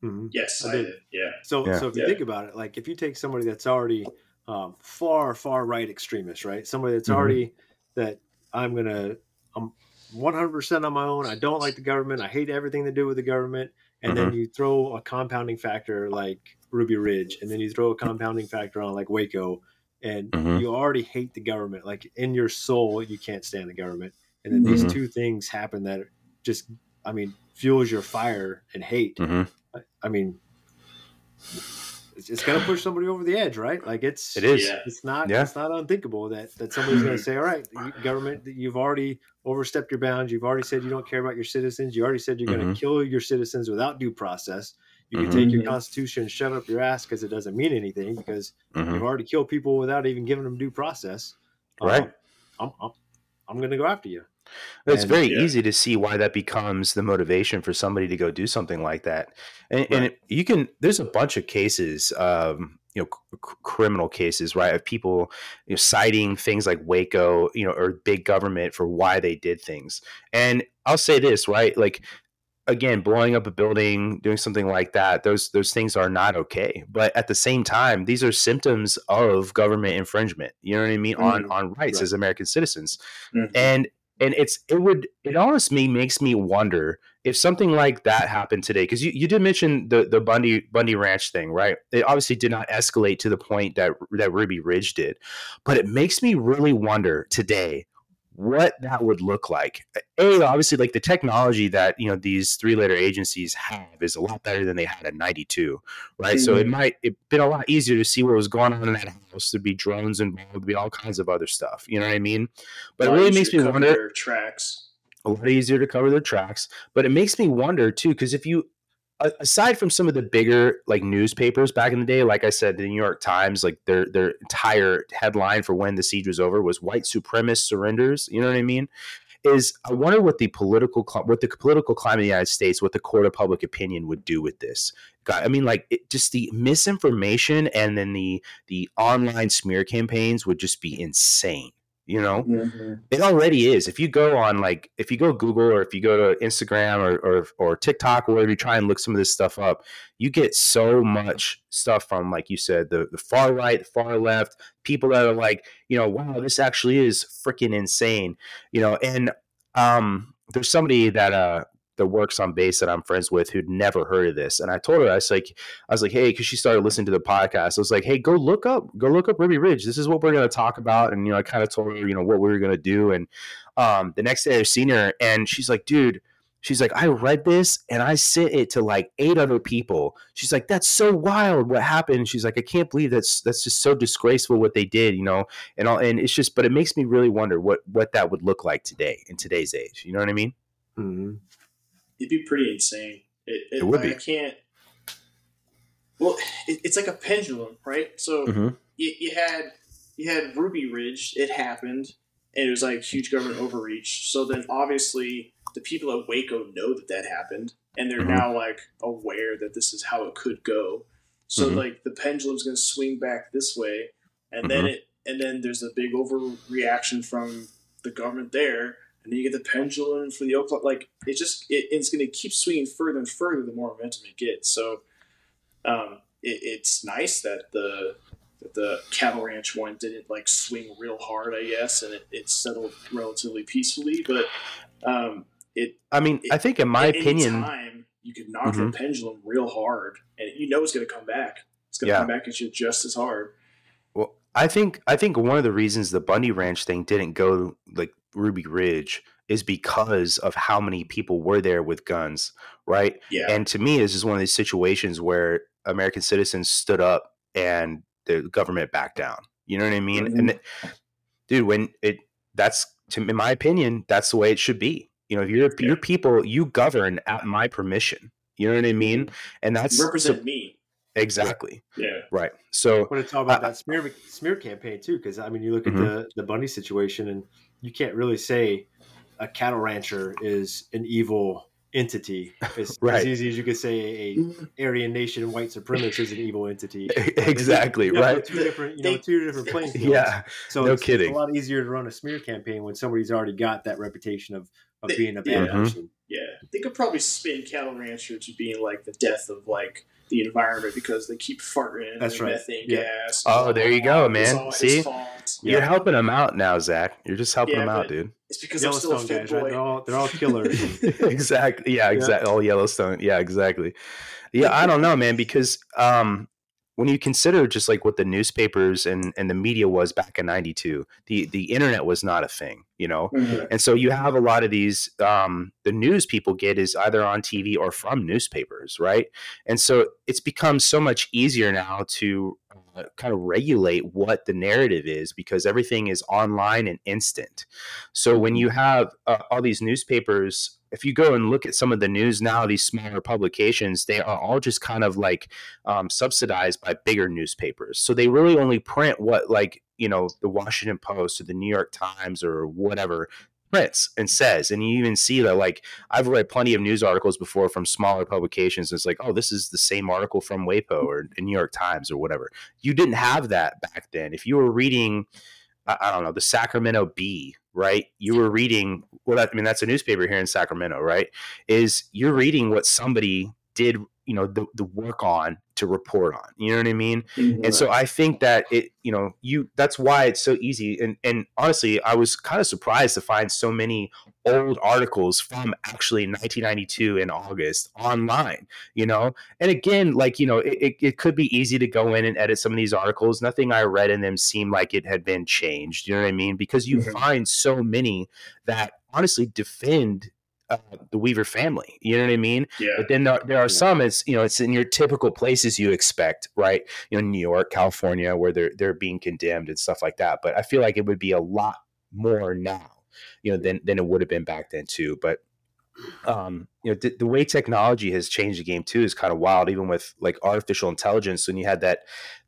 Mm-hmm. Yes, I did. Yeah. So yeah. so if you yeah. think about it, like if you take somebody that's already um, far far right extremist, right? Somebody that's mm-hmm. already that I'm gonna I'm 100% on my own. I don't like the government. I hate everything to do with the government. And mm-hmm. then you throw a compounding factor like Ruby Ridge, and then you throw a compounding factor on like Waco, and mm-hmm. you already hate the government. Like in your soul, you can't stand the government. And then these mm-hmm. two things happen that just, I mean, fuels your fire and hate. Mm-hmm. I, I mean, it's, it's going to push somebody over the edge, right? Like it's it is. It's not. Yeah. It's not unthinkable that that somebody's going to say, "All right, [CLEARS THROAT] government, you've already overstepped your bounds. You've already said you don't care about your citizens. You already said you're mm-hmm. going to kill your citizens without due process. You can mm-hmm. take your constitution and shove up your ass because it doesn't mean anything because mm-hmm. you've already killed people without even giving them due process. Right. Um, I'm, I'm, I'm going to go after you. It's and, very yeah. easy to see why that becomes the motivation for somebody to go do something like that. And, right. and it, you can, there's a bunch of cases, um, you know, c- criminal cases, right, of people you know, citing things like Waco, you know, or big government for why they did things. And I'll say this, right, like again blowing up a building doing something like that those those things are not okay but at the same time these are symptoms of government infringement you know what i mean mm-hmm. on on rights right. as american citizens mm-hmm. and and it's it would it honestly makes me wonder if something like that happened today because you, you did mention the the bundy bundy ranch thing right? It obviously did not escalate to the point that that ruby ridge did. But it makes me really wonder today what that would look like. A, obviously, like the technology that you know these three letter agencies have is a lot better than they had in '92, right? Mm-hmm. So it mm-hmm. might it been a lot easier to see what was going on in that house. There'd be drones involved, there'd be all kinds of other stuff. You know what I mean? But it really makes me wonder. Tracks. A lot easier to cover their tracks, but it makes me wonder too because if you aside from some of the bigger like newspapers back in the day, like I said, the New York Times, like their their entire headline for when the siege was over was "White supremacist surrenders." You know what I mean? Is I wonder what the political what the political climate of the United States, what the court of public opinion would do with this. God, I mean, like it, just the misinformation and then the the online smear campaigns would just be insane you know? Mm-hmm. it already is. If you go on like if you go google or if you go to instagram or, or or tiktok or wherever you try and look some of this stuff up you get so much stuff from like you said the, the far right the far left people that are like you know wow this actually is freaking insane you know? And um there's somebody that uh that works on base that I'm friends with who'd never heard of this. And I told her, I was like, I was like, hey, because she started listening to the podcast. I was like, hey, go look up, go look up Ruby Ridge. This is what we're gonna talk about. And you know, I kind of told her, you know, what we were gonna do. And um, the next day I seen her and she's like, dude, she's like, I read this and I sent it to like eight other people. She's like, that's so wild. What happened? She's like, I can't believe that's that's just so disgraceful what they did, you know. And all, and it's just, but it makes me really wonder what what that would look like today in today's age. You know what I mean? Mm-hmm it'd be pretty insane. It, it, it would be. I can't. Well, it, it's like a pendulum, right? So mm-hmm. you, you had you had Ruby Ridge. It happened, and it was like huge government overreach. So then, obviously, the people at Waco know that that happened, and they're mm-hmm. now like aware that this is how it could go. So mm-hmm. like the pendulum's going to swing back this way, and then mm-hmm. it and then there's a big overreaction from the government there, and then you get the pendulum for the Oklahoma. Like it just it, it's going to keep swinging further and further the more momentum it gets. So um, it, it's nice that the that the cattle ranch one didn't like swing real hard, I guess, and it, it settled relatively peacefully. But um, it. I mean, I think in my opinion, time you could knock mm-hmm. the pendulum real hard, and you know it's going to come back. It's going to yeah. come back at you just as hard. Well, I think I think one of the reasons the Bundy Ranch thing didn't go like Ruby Ridge is because of how many people were there with guns, right? Yeah. And to me, this is one of these situations where American citizens stood up and the government backed down. You know what I mean? Mm-hmm. And it, dude, when it that's to in my opinion, that's the way it should be. You know, if you're yeah. your people, you govern at my permission. You know what I mean? Mm-hmm. And that's represent so, me. Exactly. Yeah. Right. So, but it's all about uh, that smear smear campaign too, because I mean, you look at mm-hmm. the the Bundy situation, and you can't really say a cattle rancher is an evil entity. It's [LAUGHS] right. as easy as you could say a mm-hmm. Aryan nation white supremacist is an evil entity. [LAUGHS] exactly. right. Two different, you know, two different playing [LAUGHS] fields. Yeah. So no it's, kidding. It's a lot easier to run a smear campaign when somebody's already got that reputation of, of being a bad yeah. person. Yeah. They could probably spin cattle rancher to being like the death of like the environment because they keep farting That's right. methane yeah. gas. Oh, there you go, man. See, you're yeah. helping them out now, Zach. You're just helping yeah, them out, dude. It's because Yellowstone I'm still a guys, right? They're all, they're all killers. [LAUGHS] exactly. Yeah, exactly. All Yellowstone. Yeah, exactly. Yeah, I don't know, man, because um, when you consider just like what the newspapers and, and the media was back in 92 the the internet was not a thing you know mm-hmm. and so you have a lot of these um, the news people get is either on tv or from newspapers right and so it's become so much easier now to kind of regulate what the narrative is because everything is online and instant so when you have uh, all these newspapers if you go and look at some of the news now, these smaller publications, they are all just kind of like um, subsidized by bigger newspapers. So they really only print what, like, you know, the Washington Post or the New York Times or whatever prints and says. And you even see that, like, I've read plenty of news articles before from smaller publications. It's like, oh, this is the same article from WAPO or New York Times or whatever. You didn't have that back then. If you were reading, I don't know, the Sacramento Bee right? You were reading well, I mean, that's a newspaper here in Sacramento, right? Is you're reading what somebody did, you know, the, the work on to report on. You know what I mean? Mm-hmm. And so I think that it, you know, you that's why it's so easy. And and honestly, I was kind of surprised to find so many old articles from actually 1992 in August online, you know? And again, like, you know, it, it could be easy to go in and edit some of these articles. Nothing I read in them seemed like it had been changed. You know what I mean? Because you mm-hmm. find so many that honestly defend uh, the Weaver family. You know what I mean? Yeah. But then there, there are some. It's you know it's in your typical places you expect, right? You know, New York, California, where they're they're being condemned and stuff like that. But I feel like it would be a lot more now, you know, than than it would have been back then too. But um, you know, the, the, way technology has changed the game too is kind of wild. Even with like artificial intelligence, when you had that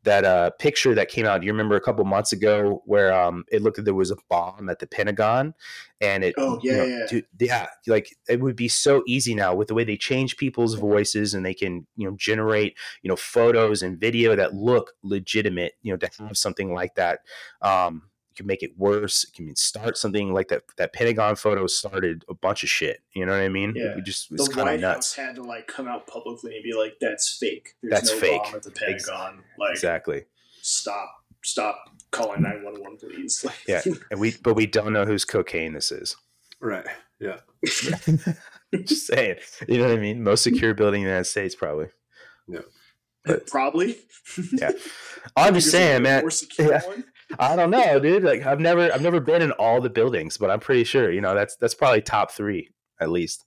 that uh, picture that came out, Do you remember a couple months ago where um, it looked like there was a bomb at the Pentagon, and it, oh yeah, you know, yeah, dude, yeah, like it would be so easy now with the way they change people's voices and they can you know generate you know photos and video that look legitimate. You know, to have something like that. Um, can make it worse. It can start something like that. That Pentagon photo started a bunch of shit. You know what I mean? Yeah. We just it's kind of nuts. House had to like come out publicly and be like, "That's fake. There's That's no fake." at the Pentagon. Like exactly. Stop. Stop calling nine one one, please. [LAUGHS] yeah, and we but we don't know whose cocaine this is. Right. Yeah. [LAUGHS] just saying. You know what I mean? Most secure building in the United States, probably. Yeah. But, Probably. yeah. [LAUGHS] I'm just saying, man. Yeah. I don't know, dude. Like I've never I've never been in all the buildings, but I'm pretty sure, you know, that's that's probably top three at least.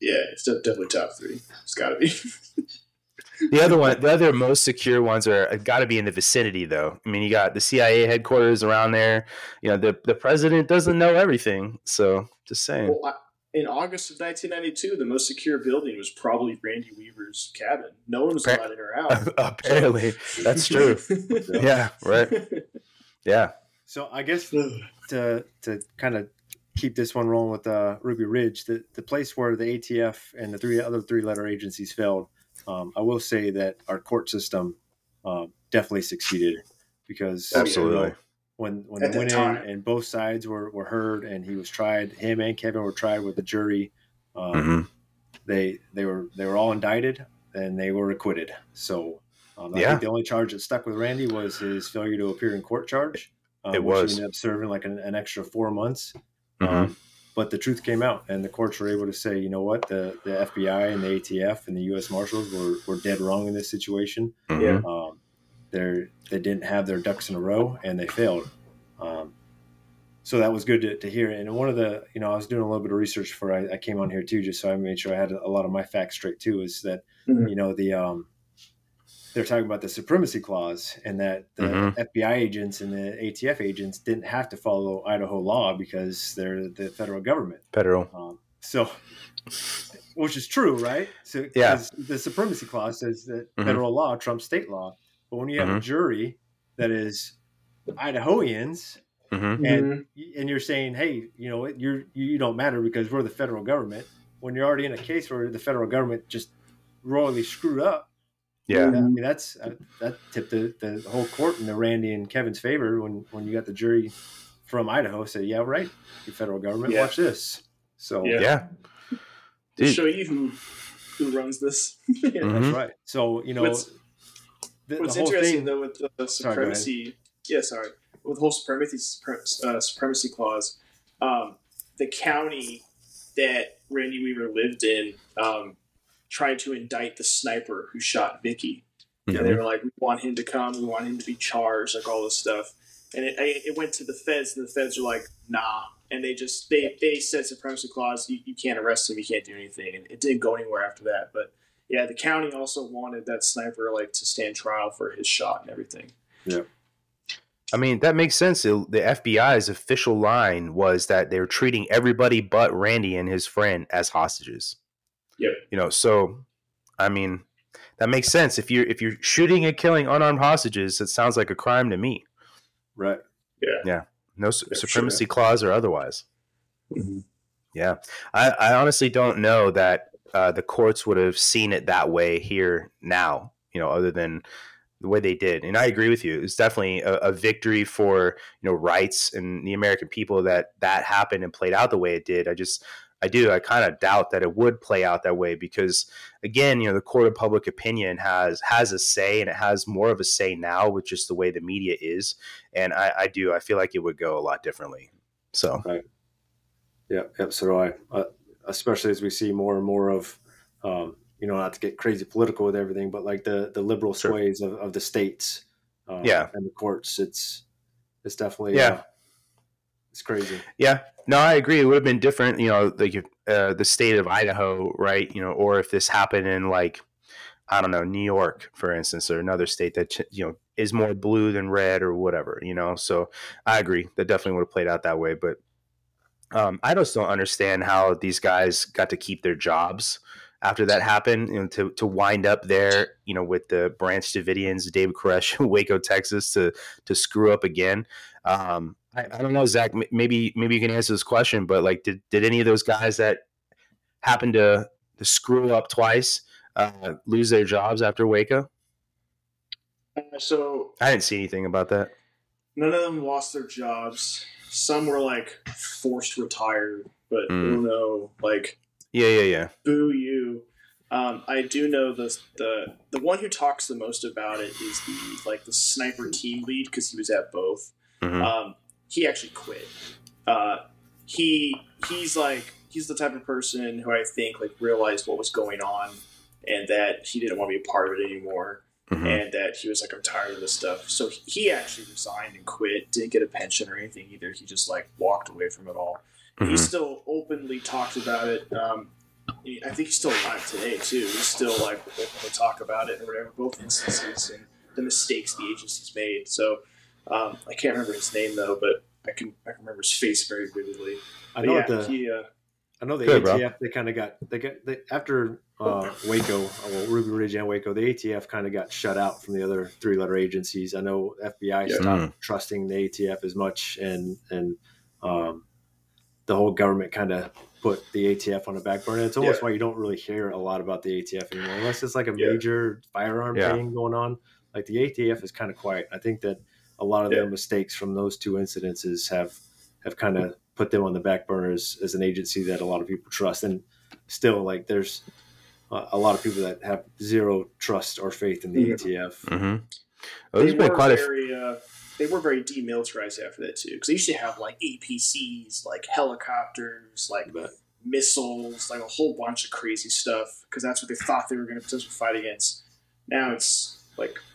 Yeah, it's definitely top three. It's gotta be. the other one, [LAUGHS] the other most secure ones are uh, got to be in the vicinity, though. I mean, you got the CIA headquarters around there. You know, the the president doesn't know everything, so just saying. Well, in August of 1992, the most secure building was probably Randy Weaver's cabin. No one was allowed in or out. [LAUGHS] Apparently, that's true. [LAUGHS] yeah, right. Yeah. So I guess to to kind of keep this one rolling with uh, Ruby Ridge, the the place where the ATF and the three other three letter agencies failed, um, I will say that our court system uh, definitely succeeded because absolutely. You know, when when At they went time. in and both sides were, were heard and he was tried. Him and Kevin were tried with the jury. Um, mm-hmm. They they were they were all indicted and they were acquitted. So um, I yeah. think the only charge that stuck with Randy was his failure to appear in court charge. Um, it was ended up serving like an, an extra four months. Mm-hmm. Um, but the truth came out, and the courts were able to say, you know what, the the FBI and the ATF and the U.S. Marshals were, were dead wrong in this situation. Mm-hmm. Yeah, um, they they didn't have their ducks in a row, and they failed. Um, so that was good to, to, hear. And one of the, you know, I was doing a little bit of research for I, I, came on here too, just so I made sure I had a lot of my facts straight too. Is that mm-hmm. you know the um, they're talking about the supremacy clause and that the mm-hmm. FBI agents and the ATF agents didn't have to follow Idaho law because they're the federal government. Federal. Um, so, which is true, right? So, yeah. The supremacy clause says that mm-hmm. federal law trumps state law. But when you have a mm-hmm. jury that is Idahoans, mm-hmm. and mm-hmm. and you're saying, hey, you know, you're you don't matter because we're the federal government. When you're already in a case where the federal government just royally screwed up, yeah, I mean that's uh, that tipped the, the whole court in the Randy and Kevin's favor when when you got the jury from Idaho say, yeah, right, the federal government, yeah. watch this. So yeah, yeah. to show you who who runs this. [LAUGHS] yeah, mm-hmm. That's right. So you know, what's, the, what's the interesting thing, though with the supremacy. Sorry, yeah, sorry, with the whole supremacy uh, supremacy clause, um, the county that Randy Weaver lived in. Um, tried to indict the sniper who shot Vicki. Mm-hmm. And they were like, we want him to come, we want him to be charged, like all this stuff. And it, it went to the feds, and the feds were like, nah. And they just, they, they said supremacy clause, you, you can't arrest him, you can't do anything. And it didn't go anywhere after that. But yeah, the county also wanted that sniper like to stand trial for his shot and everything. Yeah. I mean, that makes sense. The FBI's official line was that they were treating everybody but Randy and his friend as hostages. Yep. You know, so I mean, that makes sense. If you're if you're shooting and killing unarmed hostages, it sounds like a crime to me. Right. Yeah. Yeah. No su- supremacy sure. clause or otherwise. Mm-hmm. Yeah. I, I honestly don't know that uh, the courts would have seen it that way here now. You know, other than the way they did. And I agree with you. It's definitely a, a, victory for you know rights and the American people that that happened and played out the way it did. I just I do. I kind of doubt that it would play out that way because, again, you know, the court of public opinion has has a say, and it has more of a say now with just the way the media is. And I, I do. I feel like it would go a lot differently. So, right. yeah, yep. So I. Especially as we see more and more of, um, you know, not to get crazy political with everything, but like the the liberal sure. sways of, of the states, uh, yeah, and the courts. It's it's definitely yeah. Uh, it's crazy. Yeah, no, I agree. It would have been different, you know, like if, uh, the state of Idaho, right? You know, or if this happened in like, I don't know, New York, for instance, or another state that you know is more blue than red or whatever, you know. So I agree. That definitely would have played out that way. But um, I just don't understand how these guys got to keep their jobs after that happened, you know, to, to wind up there, you know, with the Branch Davidians, David Koresh, [LAUGHS] Waco, Texas, to to screw up again. Um, I, I, don't know, Zach. Maybe maybe you can answer this question, but like, did did any of those guys that happened to to screw up twice uh, lose their jobs after Waco? Uh, so I didn't see anything about that. None of them lost their jobs. Some were like forced retired, but mm. Know, like yeah, yeah, yeah. Boo you. Um, I do know the the the one who talks the most about it is the like the sniper team lead because he was at both. Mm-hmm. Um, he actually quit. Uh, he he's like he's the type of person who I think like realized what was going on and that he didn't want to be a part of it anymore. Mm-hmm. And that he was like, I'm tired of this stuff. So he actually resigned and quit. Didn't get a pension or anything either. He just like walked away from it all. Mm-hmm. He still openly talked about it. Um, I think he's still alive today too. He's still like openly talk about it or whatever, both instances and the mistakes the agency's made. So um, I can't remember his name though, but I can I can remember his face very vividly. I know yeah, the he, uh, I know the Good, ATF. Bro. They kind of got they got they, after uh, Waco, uh, well, Ruby Ridge and Waco. The ATF kind of got shut out from the other three letter agencies. I know FBI yeah. stopped mm. trusting the ATF as much, and and um, the whole government kind of put the ATF on the back burner. It's almost yeah. why you don't really hear a lot about the ATF anymore, unless it's like a yeah. major firearm yeah. thing going on. Like the ATF is kind of quiet. I think that a lot of their mistakes from those two incidences have have kind of put them on the back burner as, as, an agency that a lot of people trust. And still, like there's a lot of people that have zero trust or faith in the ATF. Mm-hmm. Well, there's been quite a uh, they were very demilitarized after that too, because they used to have like APCs, like helicopters, like missiles, like a whole bunch of crazy stuff, because that's what they thought they were going to potentially fight against. Now it's like a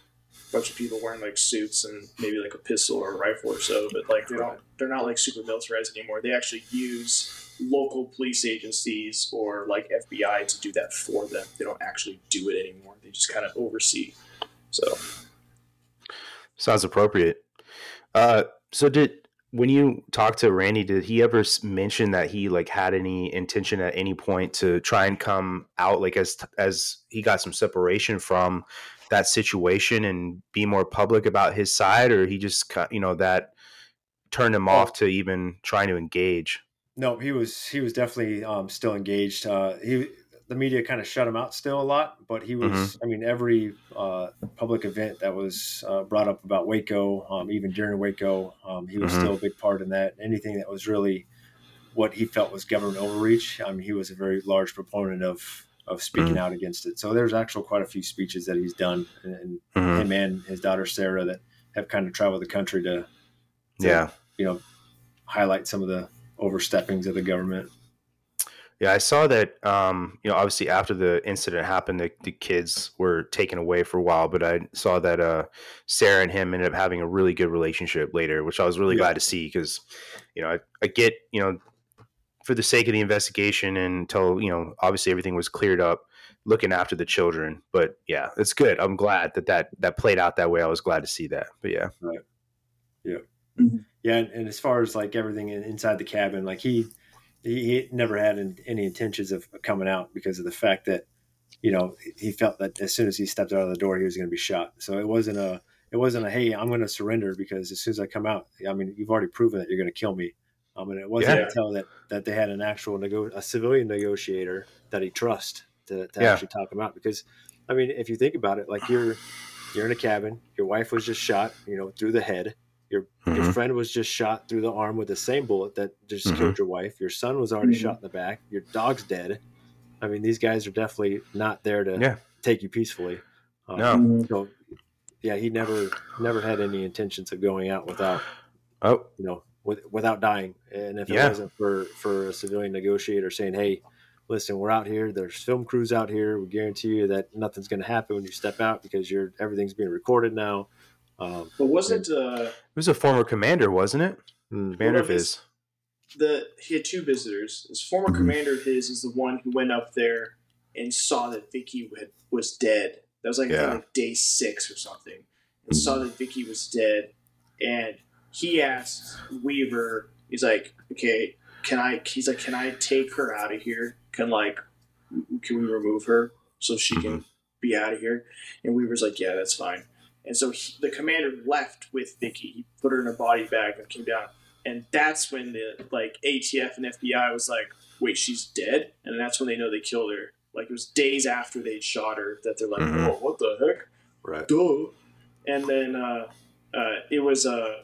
bunch of people wearing like suits and maybe like a pistol or a rifle or so, but like they don't, they're not like super militarized anymore. They actually use local police agencies or like FBI to do that for them. They don't actually do it anymore. They just kind of oversee. So sounds appropriate. Uh, so did when you talked to Randy, did he ever mention that he like had any intention at any point to try and come out like as as he got some separation from that situation and be more public about his side, or he just you know that turned him off to even trying to engage? No, he was he was definitely um, still engaged. Uh, he the media kind of shut him out still a lot, but he was. Mm-hmm. I mean, every uh, public event that was uh, brought up about Waco, um, even during Waco, um, he was mm-hmm. still a big part in that. Anything that was really what he felt was government overreach, I mean, he was a very large proponent of of speaking mm-hmm. out against it. So there's actually quite a few speeches that he's done, and, mm-hmm. him and his daughter Sarah that have kind of traveled the country to, to yeah, you know, highlight some of the oversteppings of the government. Yeah, I saw that. Um, you know, obviously after the incident happened, the, the, kids were taken away for a while. But I saw that uh, Sarah and him ended up having a really good relationship later, which I was really yeah. glad to see because, you know, I, I get you know, for the sake of the investigation and until you know, obviously everything was cleared up, looking after the children. But yeah, it's good. I'm glad that that that played out that way. I was glad to see that. But yeah, right. Yeah. Mm-hmm. Yeah, and, and, as far as like everything inside the cabin, like he he, never had any intentions of coming out because of the fact that you know he felt that as soon as he stepped out of the door, he was going to be shot. So it wasn't a it wasn't a hey, I'm going to surrender because as soon as I come out, I mean, you've already proven that you're going to kill me. Um, and it wasn't yeah. until that that they had an actual nego- a civilian negotiator that he trusts to, to yeah. actually talk him out. Because I mean, if you think about it, like you're you're in a cabin, your wife was just shot, you know, through the head. Your mm-hmm. your friend was just shot through the arm with the same bullet that just mm-hmm. killed your wife. Your son was already mm-hmm. shot in the back. Your dog's dead. I mean, these guys are definitely not there to yeah. take you peacefully. Um, no. So, yeah, he never never had any intentions of going out without, oh, you know, with, without dying. And if yeah. it wasn't for for a civilian negotiator saying, "Hey, listen, we're out here. There's film crews out here. We guarantee you that nothing's going to happen when you step out because you're everything's being recorded now." Um, but wasn't uh, it was a former commander, wasn't it? Mm, commander of his. The he had two visitors. His former mm-hmm. commander of his is the one who went up there and saw that Vicki had, was dead. That was like, yeah. like day six or something, and mm-hmm. saw that Vicki was dead. And he asks Weaver, he's like, "Okay, can I?" He's like, "Can I take her out of here? Can like, can we remove her so she mm-hmm. can be out of here?" And Weaver's like, "Yeah, that's fine." And so he, the commander left with Vicki. He put her in a body bag and came down. And that's when the like ATF and FBI was like, "Wait, she's dead," and that's when they know they killed her. Like it was days after they'd shot her that they're like, mm-hmm. "Oh, what the heck?" Right. Duh. And then uh, uh, it was a,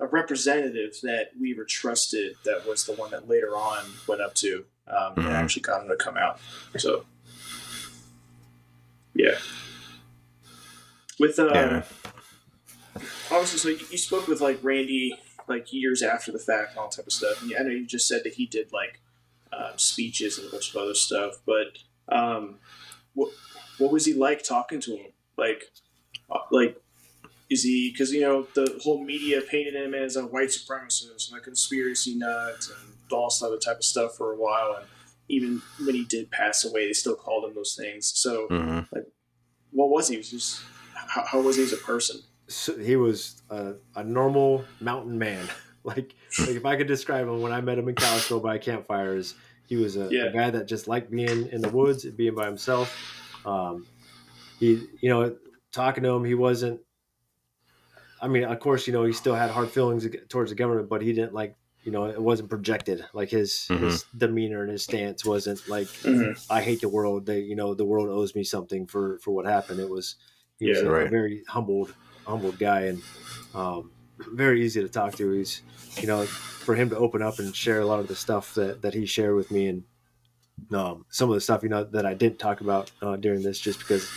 a, representative that Weaver trusted that was the one that later on went up to um, mm-hmm. and actually got him to come out. So, yeah with uh, yeah. obviously, so you, you, spoke with like Randy like years after the fact and all type of stuff. And I know you just said that he did like um, speeches and a bunch of other stuff, but um, what what was he like talking to him? Like, uh, like is he because you know the whole media painted him as a white supremacist and a conspiracy nut and all this other type of stuff for a while and even when he did pass away they still called him those things so mm-hmm. like what was he? he was just how, how was he as a person? So he was a, a normal mountain man. [LAUGHS] like, like, if I could describe him when I met him in Kalispell by campfires, he was a, yeah. a, guy that just liked being in the woods, and being by himself. Um, he, you know, talking to him, he wasn't. I mean, of course, you know, he still had hard feelings towards the government, but he didn't like you know it wasn't projected like his mm-hmm. his demeanor and his stance wasn't like mm-hmm. i hate the world they you know the world owes me something for for what happened it was he yeah, a, right. very humbled, humbled guy, and um, very easy to talk to. He's, you know, for him to open up and share a lot of the stuff that, that he shared with me, and um, some of the stuff you know that I didn't talk about uh, during this, just because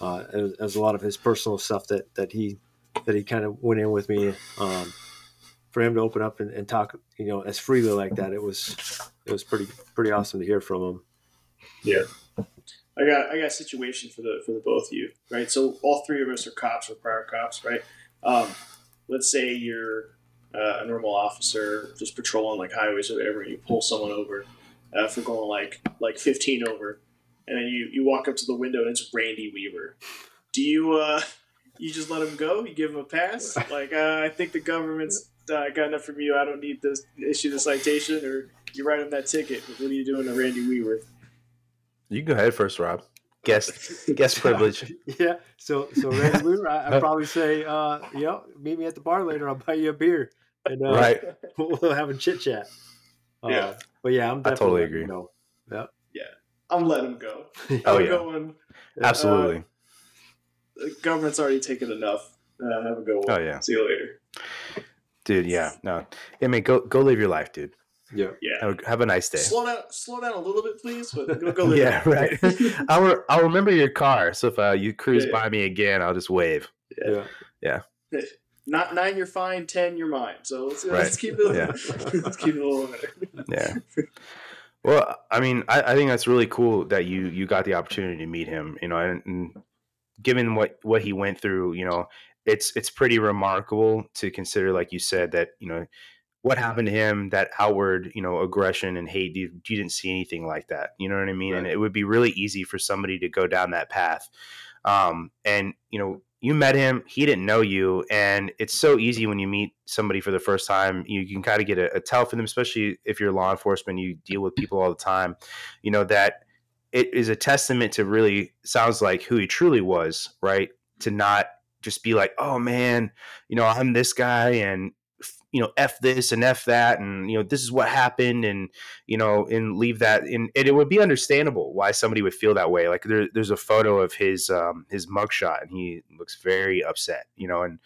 uh, it, was, it, was, a lot of his personal stuff that that he that he kind of went in with me. Um, for him to open up and, and, talk, you know, as freely like that, it was it was pretty pretty awesome to hear from him. Yeah, I got I got a situation for the for the both of you, right? So all three of us are cops or prior cops, right? Um, let's say you're uh, a normal officer just patrolling like highways or whatever, and you pull someone over uh, for going like like 15 over, and then you you walk up to the window and it's Randy Weaver. Do you uh you just let him go? You give him a pass? [LAUGHS] Like uh, I think the government's uh, got enough from you. I don't need to issue the citation, or you write him that ticket. What are you doing to Randy Weaver? You go ahead first, Rob. Guest guest [LAUGHS] privilege. yeah. So so Randy Weaver, I, would probably say, uh, you know, meet me at the bar later. I'll buy you a beer, and uh, right, [LAUGHS] we'll have a chit chat. Uh, yeah. But yeah, I'm I totally agree. You know, yeah. Yeah. I'm letting him go. oh yeah. Going, Absolutely. The government's already taken enough. Uh, have a go. Oh yeah. See you later. Dude, yeah, no. I mean, go go live your life, dude. Yeah, yeah. Have a, have a nice day. Slow down, slow down a little bit, please. But go, go live. [LAUGHS] yeah, right. [LAUGHS] I'll I'll remember your car. So if uh, you cruise yeah, by me again, I'll just wave. Yeah, yeah. Not nine, you're fine. Ten, you're mine. So let's, right. let's keep it. Yeah. [LAUGHS] let's keep it a little better. yeah. Well, I mean, I, I, think that's really cool that you you got the opportunity to meet him. You know, and, and given what what he went through, you know, it's it's pretty remarkable to consider, like you said, that you know what happened to him, that outward, you know, aggression and hate. You, you didn't see anything like that. You know what I mean? Right. And it would be really easy for somebody to go down that path. Um, and you know, you met him, he didn't know you, and it's so easy when you meet somebody for the first time. You can kind of get a, a tell for them, especially if you're law enforcement. You deal with people all the time. You know that it is a testament to really sounds like who he truly was, right? To not just be like, oh man, you know, I'm this guy and you know f this and f that and you know this is what happened and you know and leave that in and it would be understandable why somebody would feel that way like there, there's a photo of his um his mugshot and he looks very upset you know and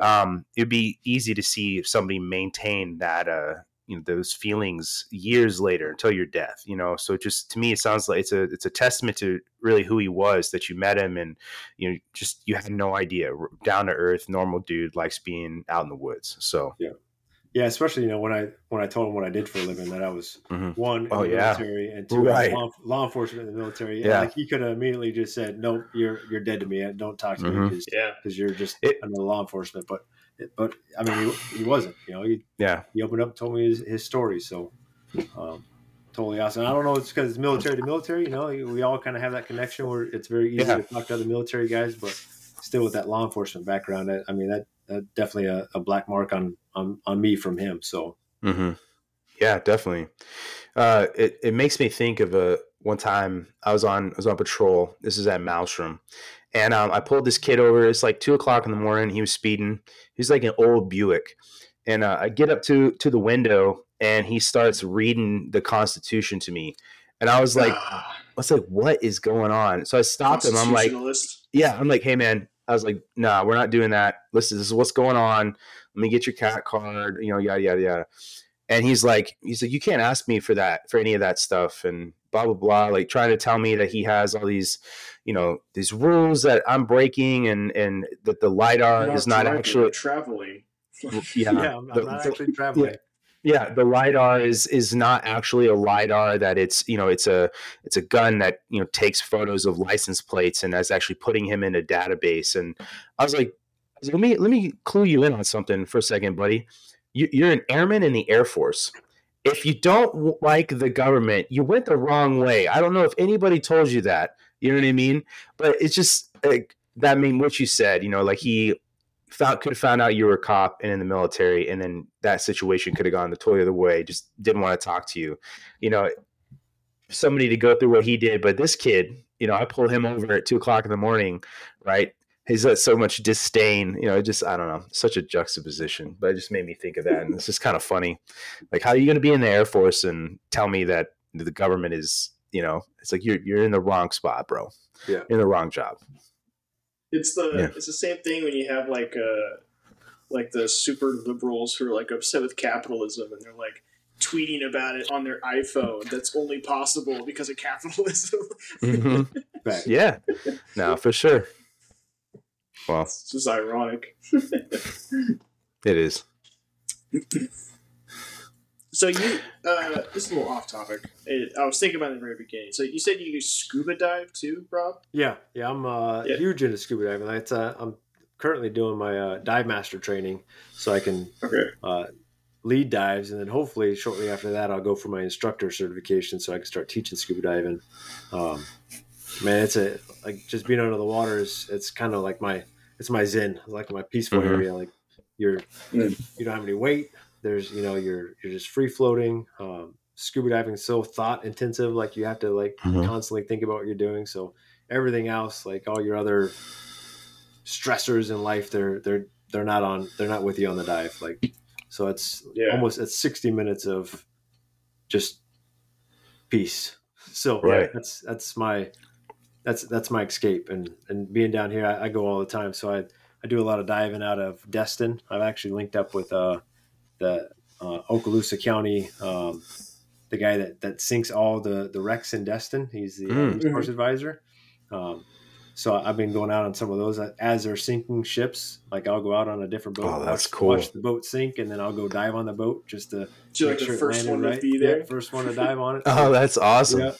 um it'd be easy to see if somebody maintained that uh you know those feelings years later until your death you know so just to me it sounds like it's a it's a testament to really who he was that you met him and you know just you had no idea down to earth normal dude likes being out in the woods so yeah yeah especially you know when i when i told him what i did for a living that i was mm-hmm. one oh, in the yeah. military and two right. law, law, enforcement in the military yeah like he could have immediately just said no you're you're dead to me don't talk to mm-hmm. me because yeah. you're just it, under law enforcement but but I mean, he, he wasn't. You know, he yeah. He opened up, told me his, his story. So, um, totally awesome. I don't know. It's because it's military to military. You know, we all kind of have that connection where it's very easy yeah. to talk to other military guys, but still with that law enforcement background. I, I mean, that, that definitely a, a, black mark on, on on me from him. So. Mm-hmm. Yeah, definitely. Uh, it it makes me think of a one time I was on I was on patrol. This is at Malmstrom, and um, I pulled this kid over. It's like two o'clock in the morning. He was speeding. He's like an old Buick, and uh, I get up to to the window, and he starts reading the Constitution to me, and I was like, I was like, what is going on? So I stopped him. I'm like, yeah, I'm like, hey man, I was like, nah, we're not doing that. Listen, this is what's going on. Let me get your CAC card. You know, yada yada yada. And he's like, he's like, you can't ask me for that for any of that stuff, and blah blah blah. Like trying to tell me that he has all these you know these rules that I'm breaking and and that the lidar is not actually traveling. [LAUGHS] yeah, [LAUGHS] yeah, I'm, the, not actually [LAUGHS] traveling. Yeah. Yeah, the lidar is is not actually a lidar. That it's you know it's a it's a gun that you know takes photos of license plates and is actually putting him in a database. And I was like, let me let me clue you in on something for a second, buddy. You, you're an airman in the Air Force if you don't like the government, you went the wrong way. I don't know if anybody told you that, you know what I mean? But it's just like that. Mean, what you said, you know, like he found could have found out you were a cop and in the military, and then that situation could have gone the totally other way. Just didn't want to talk to you, you know. Somebody to go through what he did, but this kid, you know, I pulled him over at two o'clock in the morning, right? He's got so much disdain, you know, just I don't know, such a juxtaposition. But it just made me think of that, and it's just kind of funny. Like, how are you going to be in the Air Force and tell me that the government is you know, it's like you're you're in the wrong spot, bro. Yeah, you're in the wrong job. It's the yeah. it's the same thing when you have like uh like the super liberals who are like upset with capitalism and they're like tweeting about it on their iPhone. That's only possible because of capitalism. mm-hmm. [LAUGHS] Yeah, no, for sure. Well, it's just ironic. [LAUGHS] it is. [CLEARS THROAT] so you, uh, this is a little off topic. It, I was thinking about it in the very beginning. So you said you do scuba dive too, Rob? Yeah, yeah. I'm uh, yeah. huge into scuba diving. That's uh, I'm currently doing my uh, dive master training, so I can okay. uh, lead dives, and then hopefully shortly after that, I'll go for my instructor certification, so I can start teaching scuba diving. Um, man, it's a like just being under the water is it's kind of like my it's my zen, it's like my peaceful mm-hmm. area. Like you're mm. you don't have any weight. There's you know you're you're just free floating. Um, scuba diving is so thought intensive. Like you have to like mm-hmm. constantly think about what you're doing. So everything else, like all your other stressors in life, they're they're they're not on they're not with you on the dive. Like so it's yeah. almost it's 60 minutes of just peace. So right. that's that's my that's that's my escape and and being down here I, I, go all the time so i i do a lot of diving out of destin i've actually linked up with uh the uh, okaloosa county um, the guy that that sinks all the the wrecks in destin he's the mm. uh, resource advisor um, so I've been going out on some of those as they're sinking ships. Like I'll go out on a different boat, oh, that's watch, cool. watch the boat sink, and then I'll go dive on the boat just to make like sure the first one right. to be there. Yeah, first one to dive on it. [LAUGHS] oh, that's awesome. Yeah.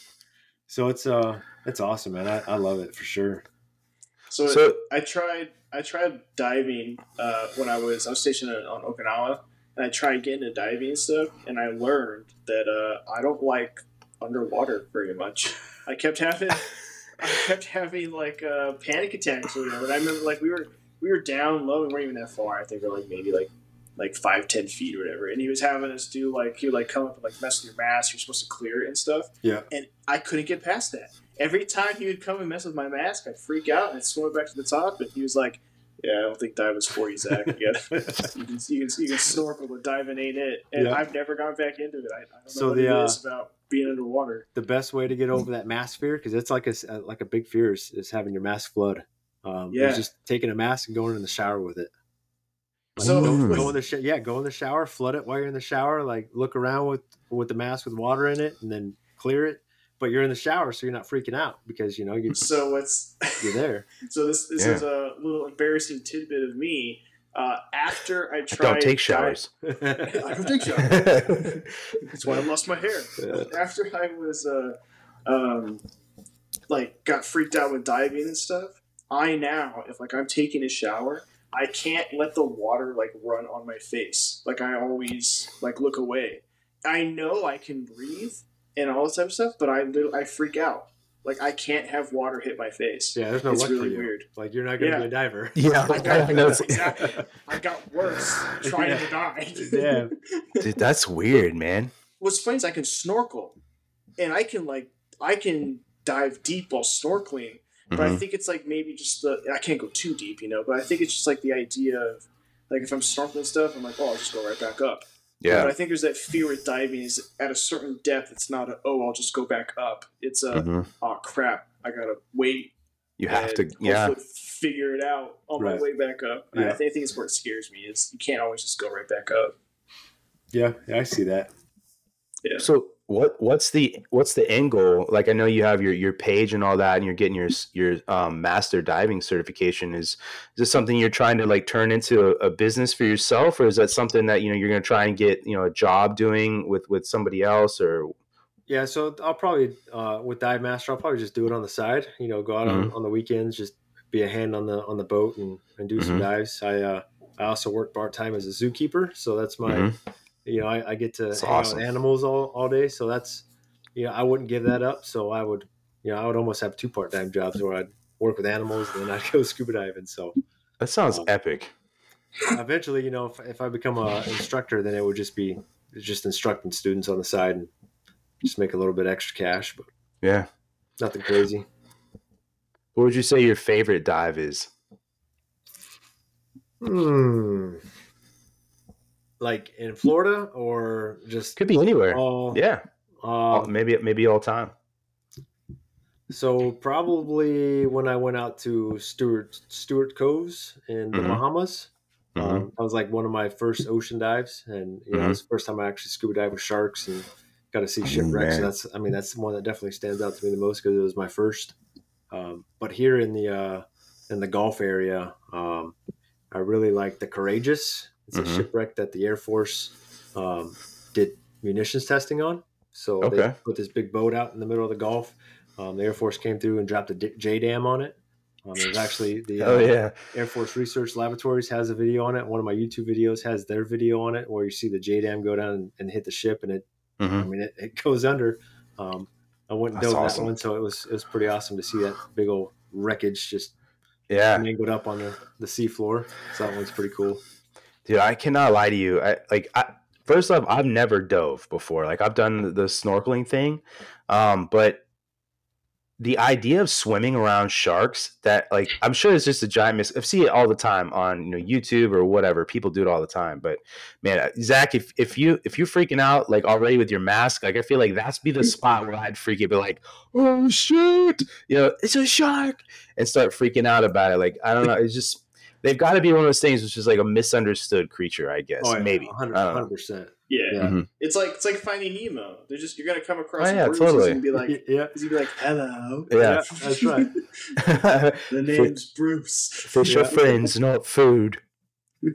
So it's uh it's awesome, man. I, I love it for sure. So, so I tried I tried diving uh, when I was I was stationed on Okinawa, and I tried getting into diving and stuff, and I learned that uh, I don't like underwater very much. I kept having I kept having like uh, panic attacks or whatever. And I remember like we were we were down low. We weren't even that far. I think we are like maybe like like five ten feet or whatever. And he was having us do like he would like come up and like mess with your mask. You're supposed to clear it and stuff. Yeah. And I couldn't get past that. Every time he would come and mess with my mask, I'd freak out and I'd swim back to the top. And he was like, "Yeah, I don't think diving's for you, Zach. You, gotta, [LAUGHS] you, can, you, can, you can snorkel, but diving ain't it." And yeah. I've never gone back into it. I, I don't know so what the, it uh, about being underwater. The best way to get over that mask fear, because it's like a like a big fear, is, is having your mask flood. Um, yeah, just taking a mask and going in the shower with it. Like so go, go in the sh- yeah, go in the shower, flood it while you're in the shower. Like look around with with the mask with water in it, and then clear it. But you're in the shower, so you're not freaking out because you know you. [LAUGHS] So what's [LAUGHS] you're there. [LAUGHS] so this this yeah. is a little embarrassing tidbit of me. Uh, after I tried, I don't take showers. I, I don't take showers. That's why I lost my hair. Yeah. After I was, uh, um, like, got freaked out with diving and stuff. I now, if like I'm taking a shower, I can't let the water like run on my face. Like I always like look away. I know I can breathe and all this type of stuff, but I I freak out. Like I can't have water hit my face. Yeah, there's no it's luck really for you. weird. Like you're not gonna yeah. be a diver. [LAUGHS] Yeah, [LAUGHS] I got, exactly. I got worse trying yeah. to die. Yeah, [LAUGHS] dude, that's weird, man. What's funny is I can snorkel, and I can like I can dive deep while snorkeling. But mm-hmm. I think it's like maybe just the I can't go too deep, you know. But I think it's just like the idea of like if I'm snorkeling stuff, I'm like, oh, I'll just go right back up. Yeah. But I think there's that fear with diving is at a certain depth, it's not a, oh, I'll just go back up. It's a, mm-hmm. oh, crap, I got to wait. You have to, yeah. Figure it out on right. my way back up. Yeah. I, think, I think it's what scares me is you can't always just go right back up. Yeah, yeah I see that. Yeah. So what what's the what's the end goal? Like I know you have your your page and all that, and you're getting your your um, master diving certification. Is is this something you're trying to like turn into a, a, business for yourself, or is that something that you know you're going to try and get you know a job doing with with somebody else, or? Yeah, so I'll probably uh, with dive master, I'll probably just do it on the side. You know, go out mm-hmm. on, on the weekends, just be a hand on the on the boat and, and do mm-hmm. some dives. I uh, I also work part time as a zookeeper, so that's my mm-hmm you know, I, I get to awesome. out with animals all, all day. So that's, you know, I wouldn't give that up. So I would, you know, I would almost have two part time jobs where I'd work with animals and then I'd [LAUGHS] go scuba diving. So that sounds um, epic. Eventually, you know, if, if I become an instructor, then it would just be just instructing students on the side and just make a little bit extra cash. But yeah, nothing crazy. What would you say your favorite dive is? Hmm like in Florida or just could be anywhere. All, yeah, um, maybe maybe all time. So probably when I went out to Stuart Stuart Cove's in the mm-hmm. Bahamas, mm-hmm. Um, that was like one of my first ocean dives, and you know, mm-hmm. it was the first time I actually scuba dive with sharks and got to see shipwrecks. Oh, so that's I mean that's the one that definitely stands out to me the most because it was my first. Um, but here in the uh, in the Gulf area. Um, I really like the Courageous. It's mm-hmm. a shipwreck that the Air Force um, did munitions testing on. So okay. they put this big boat out in the middle of the Gulf. Um, the Air Force came through and dropped a JDAM on it. Um, there's actually the [LAUGHS] oh, uh, yeah. Air Force Research Laboratories has a video on it. One of my YouTube videos has their video on it, where you see the JDAM go down and, and hit the ship, and it, mm-hmm. I mean, it, it goes under. Um, I went and dove awesome. that one, so it was it was pretty awesome to see that big old wreckage just yeah mangled up on the the seafloor. So that one's pretty cool. Dude, I cannot lie to you. I like I, first off, I've never dove before. Like I've done the, snorkeling thing, um, but the idea of swimming around sharks that like i'm sure it's just a giant miss i see it all the time on you know youtube or whatever people do it all the time but man uh, zach if, if you if you're freaking out like already with your mask like i feel like that's be the spot where i'd freak it be like oh shoot you know it's a shark and start freaking out about it like i don't know it's just they've got to be one of those things which is like a misunderstood creature i guess oh, yeah, maybe 100 percent yeah, yeah. Mm-hmm. it's like it's like finding Nemo. They're just you're gonna come across oh, yeah, totally. and be like, [LAUGHS] yeah, he's gonna be like, hello, yeah, yeah that's right. [LAUGHS] the name's Bruce. Fish yeah. are friends, not food. [LAUGHS]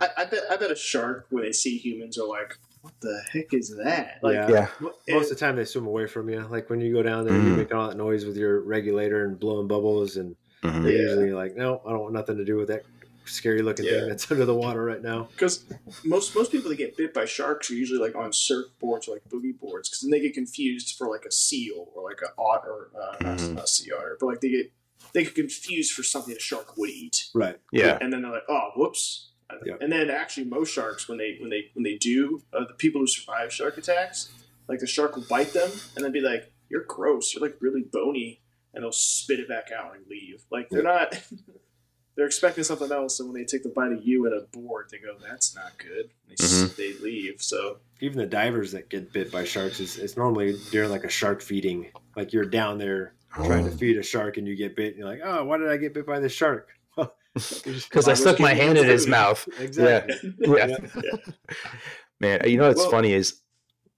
I, I, bet I bet a shark when they see humans are like, what the heck is that? Like, yeah. yeah. Most of the time they swim away from you. Like when you go down there, mm. you make all that noise with your regulator and blowing bubbles, and mm-hmm. they're usually like, no, I don't want nothing to do with that scary looking yeah. thing that's under the water right now. Because most most people that get bit by sharks are usually like on surfboards or like boogie boards, because then they get confused for like a seal or like a otter, uh, mm-hmm. not, not sea otter, but like they get they get confused for something a shark would eat. Right. Yeah. And then they're like, oh, whoops. Yeah. And then actually, most sharks when they when they when they do, uh, the people who survive shark attacks, like the shark will bite them and then be like, "You're gross. You're like really bony," and they'll spit it back out and leave. Like they're not. [LAUGHS] they're expecting something else, and when they take the bite of you at a board, they go, "That's not good." They, mm-hmm. they leave. So even the divers that get bit by sharks is it's normally during like a shark feeding. Like you're down there oh. trying to feed a shark, and you get bit. And you're like, "Oh, why did I get bit by this shark?" [LAUGHS] Because I stuck my hand in his mouth. [LAUGHS] Exactly. Yeah. yeah. yeah. Man, you know what's well, funny is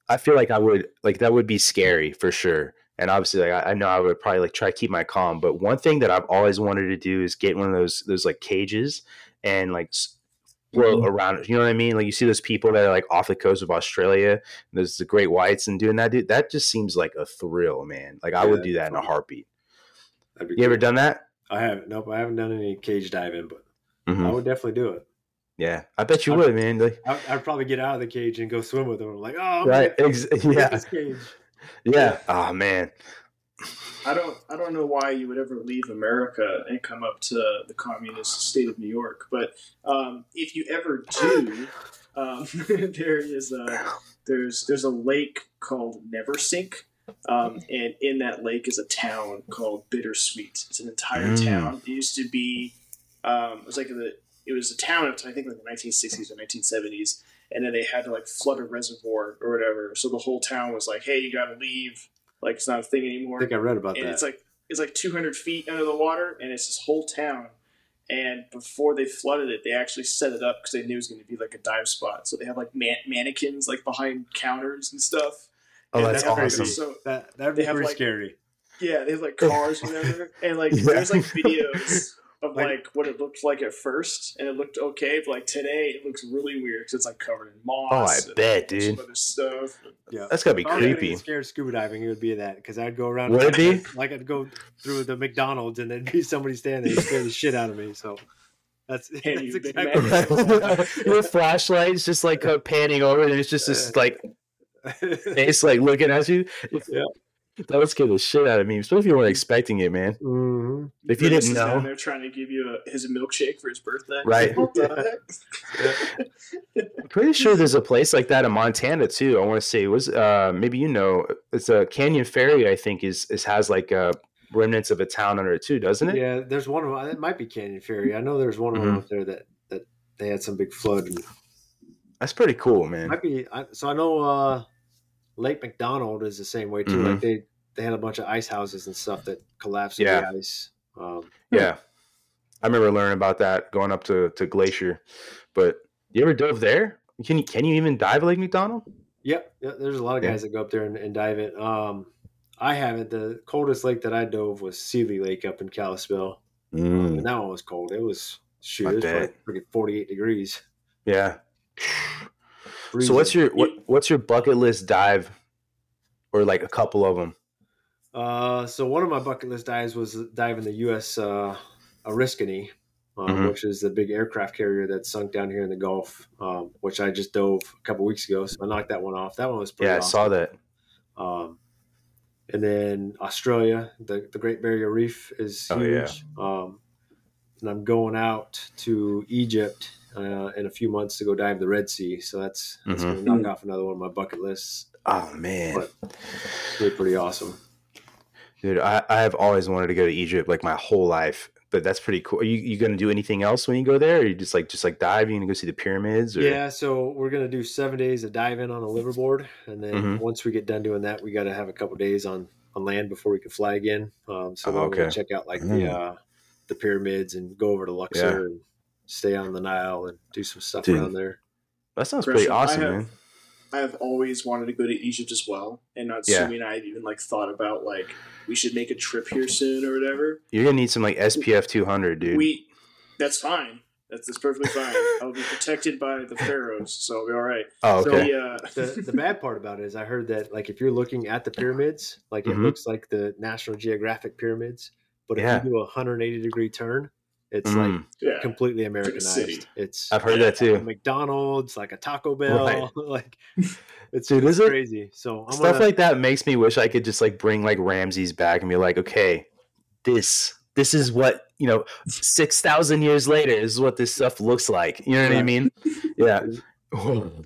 I feel like I would like that would be scary for sure and obviously like I, I, know I would probably like try to keep my calm. But one thing that I've always wanted to do is get one of those those like cages and like float mm-hmm. around. You know what I mean? Like you see those people that are like off the coast of Australia. there's the great whites and doing that. Dude, that just seems like a thrill, man. Like I would do that in a heartbeat. You cool. ever done that? I haven't. Nope, I haven't done any cage diving, but mm-hmm. I would definitely do it. Yeah, I bet you I'd, would, man. Like, I'd, I'd, probably get out of the cage and go swim with them. I'm like, oh, right, Ex- [LAUGHS] yeah. Yeah. Oh [LAUGHS] man. I don't I don't know why you would ever leave America and come up to the communist state of New York, but um, if you ever do, [GASPS] um, [LAUGHS] there is a there's there's a lake called Neversink, um, and in that lake is a town called Bittersweet. It's an entire mm. town. It used to be um, it was like the it was a town of I think like the 1960s or 1970s, and then they had to like flood a reservoir or whatever. So the whole town was like, "Hey, you got to leave. Like it's not a thing anymore." I think I read about and that. It's like it's like 200 feet under the water, and it's this whole town. And before they flooded it, they actually set it up because they knew it was going to be like a dive spot. So they have like man- mannequins like behind counters and stuff. Oh, and that's awesome. So that that'd be pretty like, scary. Yeah, they have like cars, whatever, and like yeah. there's like [LAUGHS] videos of like, like, what it looked like at first, and it looked okay. But like today, it looks really weird because it's like covered in moss. Oh, I bet, dude. Other stuff. Yeah, that's gotta be creepy. I Scared scuba diving, it would be that because I'd go around. Would it be [LAUGHS] like I'd go through the McDonald's and there'd be somebody standing there scare the shit out of me. So. That's, [LAUGHS] that's exactly [LAUGHS] your flashlight's just like panning over, and it's just this like face like looking at you. Yeah. [LAUGHS] That would scare the shit out of me, especially if you weren't expecting it, man. Mm-hmm. If you didn't know, they're trying to give you a, his milkshake for his birthday, right? [LAUGHS] [LAUGHS] I'm pretty sure there's a place like that in Montana too. I want to say it was uh, maybe you know it's a Canyon Ferry. I think is is has like uh, remnants of a town under it too, doesn't it? Yeah, there's one of them. It might be Canyon Ferry. I know there's one of them mm-hmm. up there that that they had some big flood. And, That's pretty cool, man. Might be. I, so I know. uh Lake McDonald is the same way too. Mm-hmm. Like they they had a bunch of ice houses and stuff that collapsed yeah. in the ice. Um, yeah, I remember learning about that going up to to Glacier. But you ever dove there? Can you can you even dive Lake McDonald? Yep, yeah, there's a lot of guys yeah. that go up there and, and dive it. Um, I haven't. The coldest lake that I dove was Seeley Lake up in Kalispell. Mm. and that one was cold. It was shoot, it was like 48 degrees. Yeah. So what's your what what's your bucket list dive, or like a couple of them? Uh, so one of my bucket list dives was diving the U.S. Uh, Oriskany, um, mm-hmm. which is the big aircraft carrier that sunk down here in the Gulf, um, which I just dove a couple weeks ago. So I knocked that one off. That one was pretty. Yeah, awesome. I saw that. Um, and then Australia, the, the Great Barrier Reef is huge. Oh, yeah. Um, and I'm going out to Egypt uh, in a few months to go dive the Red Sea. So that's, that's mm-hmm. going to knock off another one of my bucket lists. Oh man, but it's really pretty awesome. Dude, I, I have always wanted to go to Egypt like my whole life, but that's pretty cool. Are you, you going to do anything else when you go there? Or you just like just like dive? You going to go see the pyramids? Or? Yeah, so we're going to do seven days of diving on a liveaboard, and then mm-hmm. once we get done doing that, we got to have a couple days on on land before we can fly again. Um, so oh, okay. we'll check out like mm. the uh, the pyramids and go over to Luxor yeah. and stay on the Nile and do some stuff Dude, around there. That sounds pretty awesome, I have, man. I have always wanted to go to Egypt as well, and not yeah. assuming I have even like thought about like we should make a trip here soon or whatever. You're gonna need some like SPF 200, dude. We that's fine. That's, that's perfectly fine. [LAUGHS] I'll be protected by the pharaohs, so I'll be all right. Oh, okay. So, uh, the, the bad part about it is I heard that like if you're looking at the pyramids, like mm-hmm. it looks like the National Geographic pyramids, but if yeah. you do a 180 degree turn, it's mm. like yeah. completely Americanized. It's I've heard that too. McDonald's, like a Taco Bell, right. [LAUGHS] like it's, Dude, it's crazy. It, so I'm stuff gonna, like that makes me wish I could just like bring like Ramses back and be like, okay, this this is what you know, six thousand years later is what this stuff looks like. You know what I mean? [LAUGHS] Yeah. [LAUGHS] do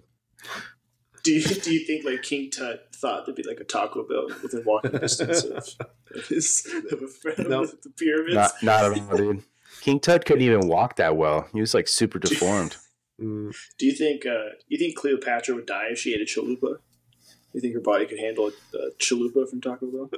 you do you think like King Tut thought there'd be like a Taco Bell within walking distance of, of his of, a, nope. of the pyramids? Not, not at all, dude. King Tut couldn't even walk that well. He was like super deformed. Do you think uh, you think Cleopatra would die if she ate a chalupa? You think her body could handle a chalupa from Taco Bell?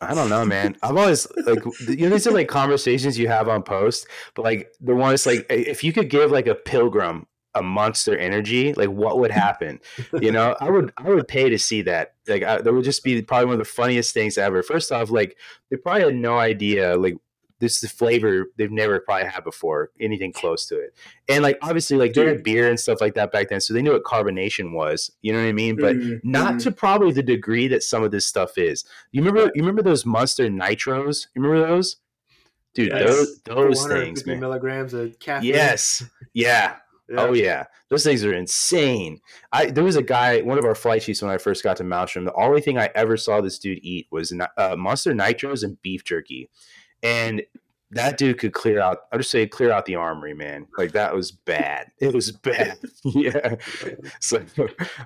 I don't know, man. I've always like you know these are like conversations you have on post, but like the one is like if you could give like a pilgrim a monster energy, like what would happen? You know, I would I would pay to see that. Like I, that would just be probably one of the funniest things ever. First off, like they probably had no idea like this is the flavor they've never probably had before, anything close to it. And like obviously, like they had beer and stuff like that back then, so they knew what carbonation was. You know what I mean? But mm-hmm. not mm-hmm. to probably the degree that some of this stuff is. You remember? You remember those Monster Nitros? You remember those? Dude, yes. those those things, man. Milligrams of caffeine. Yes, yeah. Yeah. Oh yeah, those things are insane. I there was a guy, one of our flight chiefs when I first got to Malmstrom. The only thing I ever saw this dude eat was uh, Monster Nitros and beef jerky and that dude could clear out. I'll just say clear out the armory, man. Like that was bad. It was bad. [LAUGHS] [LAUGHS] yeah. So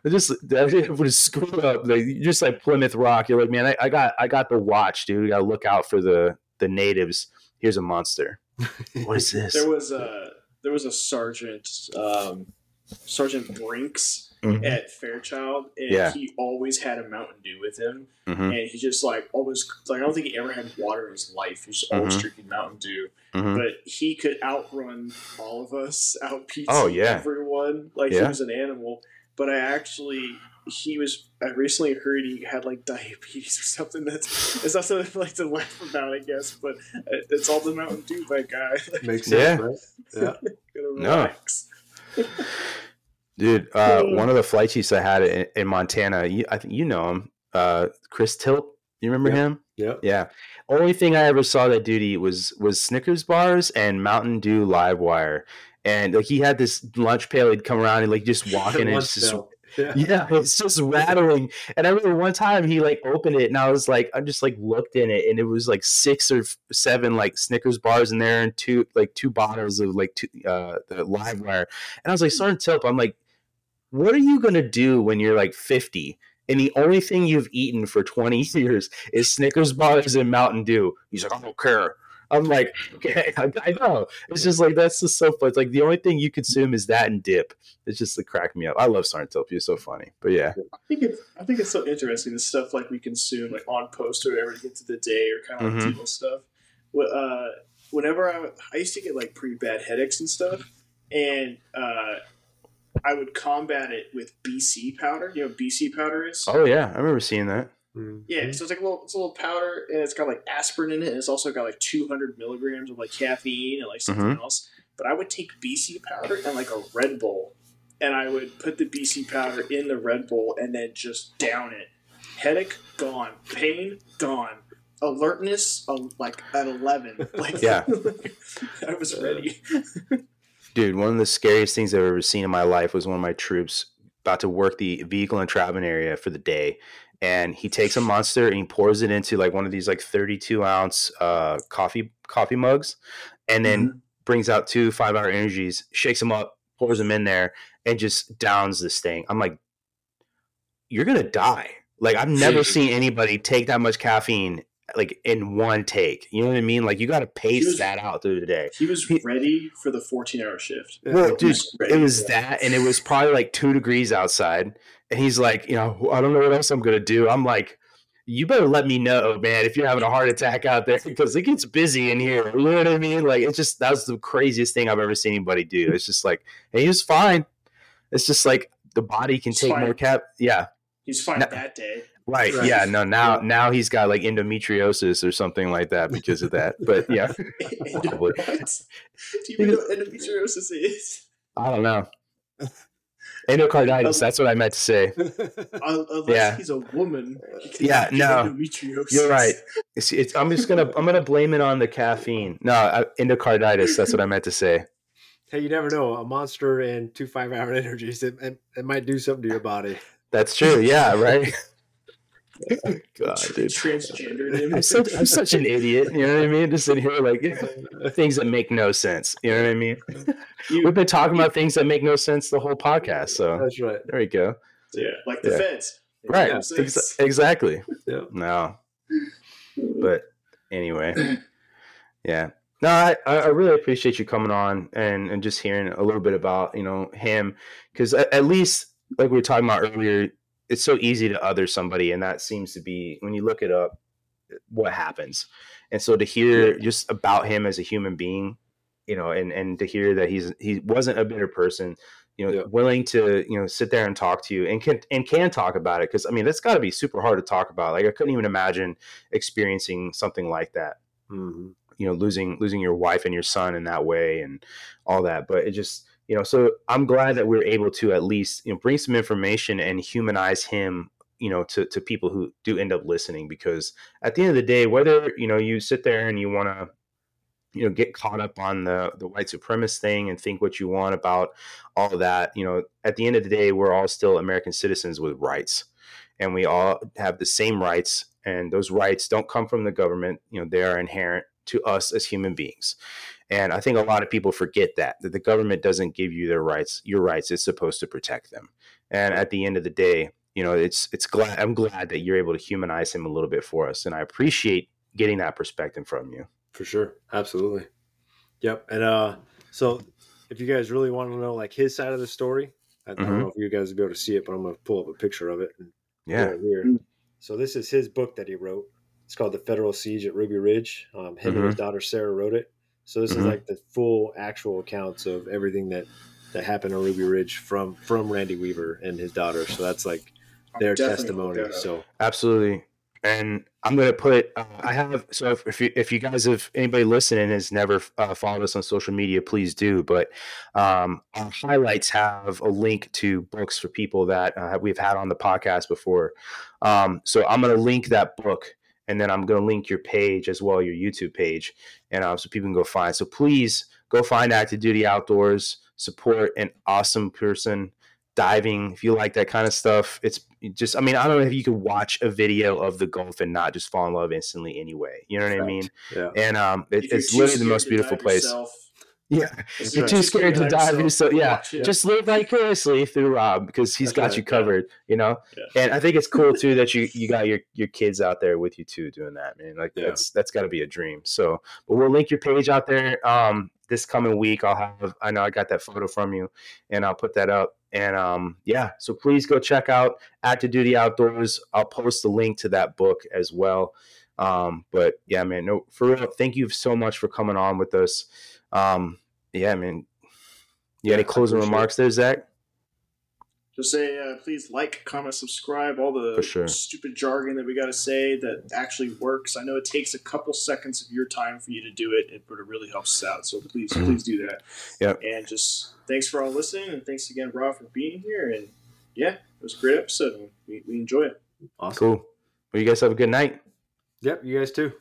I just that would screw up. Like just like Plymouth Rock. You're like, man, I, I got I got the watch, dude. You gotta look out for the the natives. Here's a monster. [LAUGHS] what is this? There was a there was a sergeant, um, Sergeant Brinks mm-hmm. at Fairchild, and yeah. he always had a Mountain Dew with him, mm-hmm. and he just like always like I don't think he ever had water in his life. He was always mm-hmm. drinking Mountain Dew, mm-hmm. but he could outrun all of us, [LAUGHS] out pizza oh, yeah. everyone. Like yeah. he was an animal. But I actually he was I recently heard he had like diabetes or something that's it's not something like to laugh about I guess but it's all the Mountain Dew that guy [LAUGHS] makes sense yeah, right? yeah. [LAUGHS] no Dude, uh, one of the flight chiefs I had in, in Montana, you, I think you know him, uh, Chris Tilt. You remember yep. him? Yeah. Yeah. Only thing I ever saw that dude eat was was Snickers bars and Mountain Dew live wire. And like he had this lunch pail, he'd come around and like just [LAUGHS] walking and it's just yeah. yeah, it's just rattling. And I remember one time he like opened it and I was like, I just like looked in it and it was like six or seven like Snickers bars in there and two like two bottles of like two uh the live wire. And I was like, Sergeant Tip, I'm like, what are you going to do when you're like 50 and the only thing you've eaten for 20 [LAUGHS] years is Snickers bars and Mountain Dew? He's like, I don't care. I'm like, [LAUGHS] okay, I, I know. It's just like that's just so funny. It's like the only thing you consume is that and dip. It's just like crack me up. I love Tilp. You're so funny. But yeah, I think it's I think it's so interesting the stuff like we consume like on post or whatever to get to the day or kind of like mm-hmm. stuff. Uh, whenever I I used to get like pretty bad headaches and stuff, and uh, I would combat it with BC powder. You know, BC powder is. Oh yeah, I remember seeing that. Mm-hmm. Yeah, so it's like a little, it's a little powder, and it's got like aspirin in it, and it's also got like 200 milligrams of like caffeine and like something mm-hmm. else. But I would take BC powder and like a Red Bull, and I would put the BC powder in the Red Bull and then just down it. Headache gone, pain gone, alertness uh, like at 11. [LAUGHS] Like yeah, [LAUGHS] I was ready. Dude, one of the scariest things I've ever seen in my life was one of my troops about to work the vehicle entrapment area for the day and he takes a monster and he pours it into like one of these like 32 ounce uh, coffee coffee mugs and then mm-hmm. brings out two five hour energies shakes them up pours them in there and just downs this thing. I'm like you're gonna die. Like i've never seen anybody take that much caffeine like in one take. You know what I mean? Like you got to pace was, that out through the day. He was he, ready for the 14 hour shift. Well, dude, it was that, and it was probably like two degrees outside. And he's like, you know, I don't know what else I'm gonna do. I'm like, you better let me know, man, if you're having a heart attack out there because it gets busy in here. You know what I mean? Like it's just that was the craziest thing I've ever seen anybody do. It's just like, hey, he was fine. It's just like the body can he's take fine. more cap. Yeah. He's fine now, that day. Right. right. Yeah. No. Now, now he's got like endometriosis or something like that because of that. But yeah. [LAUGHS] what? [LAUGHS] Do you know what endometriosis is? I don't know. Endocarditis. that's what I meant to say. [LAUGHS] Unless yeah. he's a woman. Yeah. No. You're right. It's, it's, I'm just gonna I'm gonna blame it on the caffeine. No, uh, endocarditis. That's what I meant to say. Hey, you never know. A monster and two five hour energies, it, it, it might do something to your body. That's true. Yeah. Right. [LAUGHS] God, dude. Transgendered him. I'm such, I'm such an idiot. You know what I mean? Just sitting here like [LAUGHS] things that make no sense. You know what I mean? You, We've been talking about things that make no sense the whole podcast. So that's right. There you go. Yeah, like the yeah. feds. Right. Ex- exactly. Yeah. No. But anyway, yeah. No, I, I really appreciate you coming on and, and just hearing a little bit about you know him because at, at least like we were talking about earlier, it's so easy to other somebody, and that seems to be when you look it up, what happens. And so to hear just about him as a human being, you know, and and to hear that he's he wasn't a bitter person, you know, yeah. willing to you know sit there and talk to you and can and can talk about it because I mean that's got to be super hard to talk about. Like I couldn't even imagine experiencing something like that. Mm-hmm. You know, losing losing your wife and your son in that way and all that. But it just you know, so I'm glad that we are able to at least you know bring some information and humanize him you know to, to people who do end up listening because at the end of the day whether you know you sit there and you want to you know get caught up on the the white supremacist thing and think what you want about all of that you know at the end of the day we're all still american citizens with rights. And we all have the same rights and those rights don't come from the government. You know they are inherent to us as human beings and I think a lot of people forget that that the government doesn't give you their rights, your rights. It's supposed to protect them. And at the end of the day, you know, it's it's glad I'm glad that you're able to humanize him a little bit for us, and I appreciate getting that perspective from you. For sure, absolutely. Yep. And uh, so if you guys really want to know like his side of the story, I, mm-hmm. I don't mm-hmm. know if you guys will be able to see it, but I'm going to pull up a picture of it. yeah. Here. So this is his book that he wrote. It's called The Federal Siege at Ruby Ridge. Um, him mm-hmm. and his mm-hmm. daughter Sarah wrote it. So this mm-hmm. is like the full actual accounts of everything that that happened on Ruby Ridge from from Randy Weaver and his daughter. So that's like their testimony. So absolutely. And I'm gonna put. Uh, I have so if, if you if you guys have anybody listening has never uh, followed us on social media, please do. But um, our highlights have a link to books for people that uh, we've had on the podcast before. Um, so I'm gonna link that book and then I'm going to link your page as well, your YouTube page, and uh, so people can go find. So please go find Active Duty Outdoors. Support an awesome person diving. If you like that kind of stuff, it's just. I mean, I don't know if you could watch a video of the Gulf and not just fall in love instantly. Anyway, you know what I mean? Yeah. And um, it, it's literally the most beautiful place. Yourself, yeah, [LAUGHS] you're too scared to dive. So yeah, just live vicariously through Rob because he's That's got right, you covered. Yeah. You know, yeah. and I think it's cool too that you you got your your kids out there with you too doing that, man. Like yeah. that's that's got to be a dream. So, but we'll link your page out there. Um, this coming week, I'll have. I know I got that photo from you, and I'll put that up. And um, yeah, so please go check out Active Duty Outdoors. I'll post the link to that book as well. Um, but yeah, man, no, for real, thank you so much for coming on with us. Um, yeah, I mean, you got any closing remarks there, Zach? just say uh, please like, comment, subscribe, all the sure. stupid jargon that we got to say that actually works. I know it takes a couple seconds of your time for you to do it, but it really helps us out. So please, mm-hmm. please do that. Yeah. And just thanks for all listening, and thanks again, Rob, for being here. And yeah, it was a great episode. We, we enjoy it. Awesome. Cool. Well, you guys have a good night. Yep. You guys too.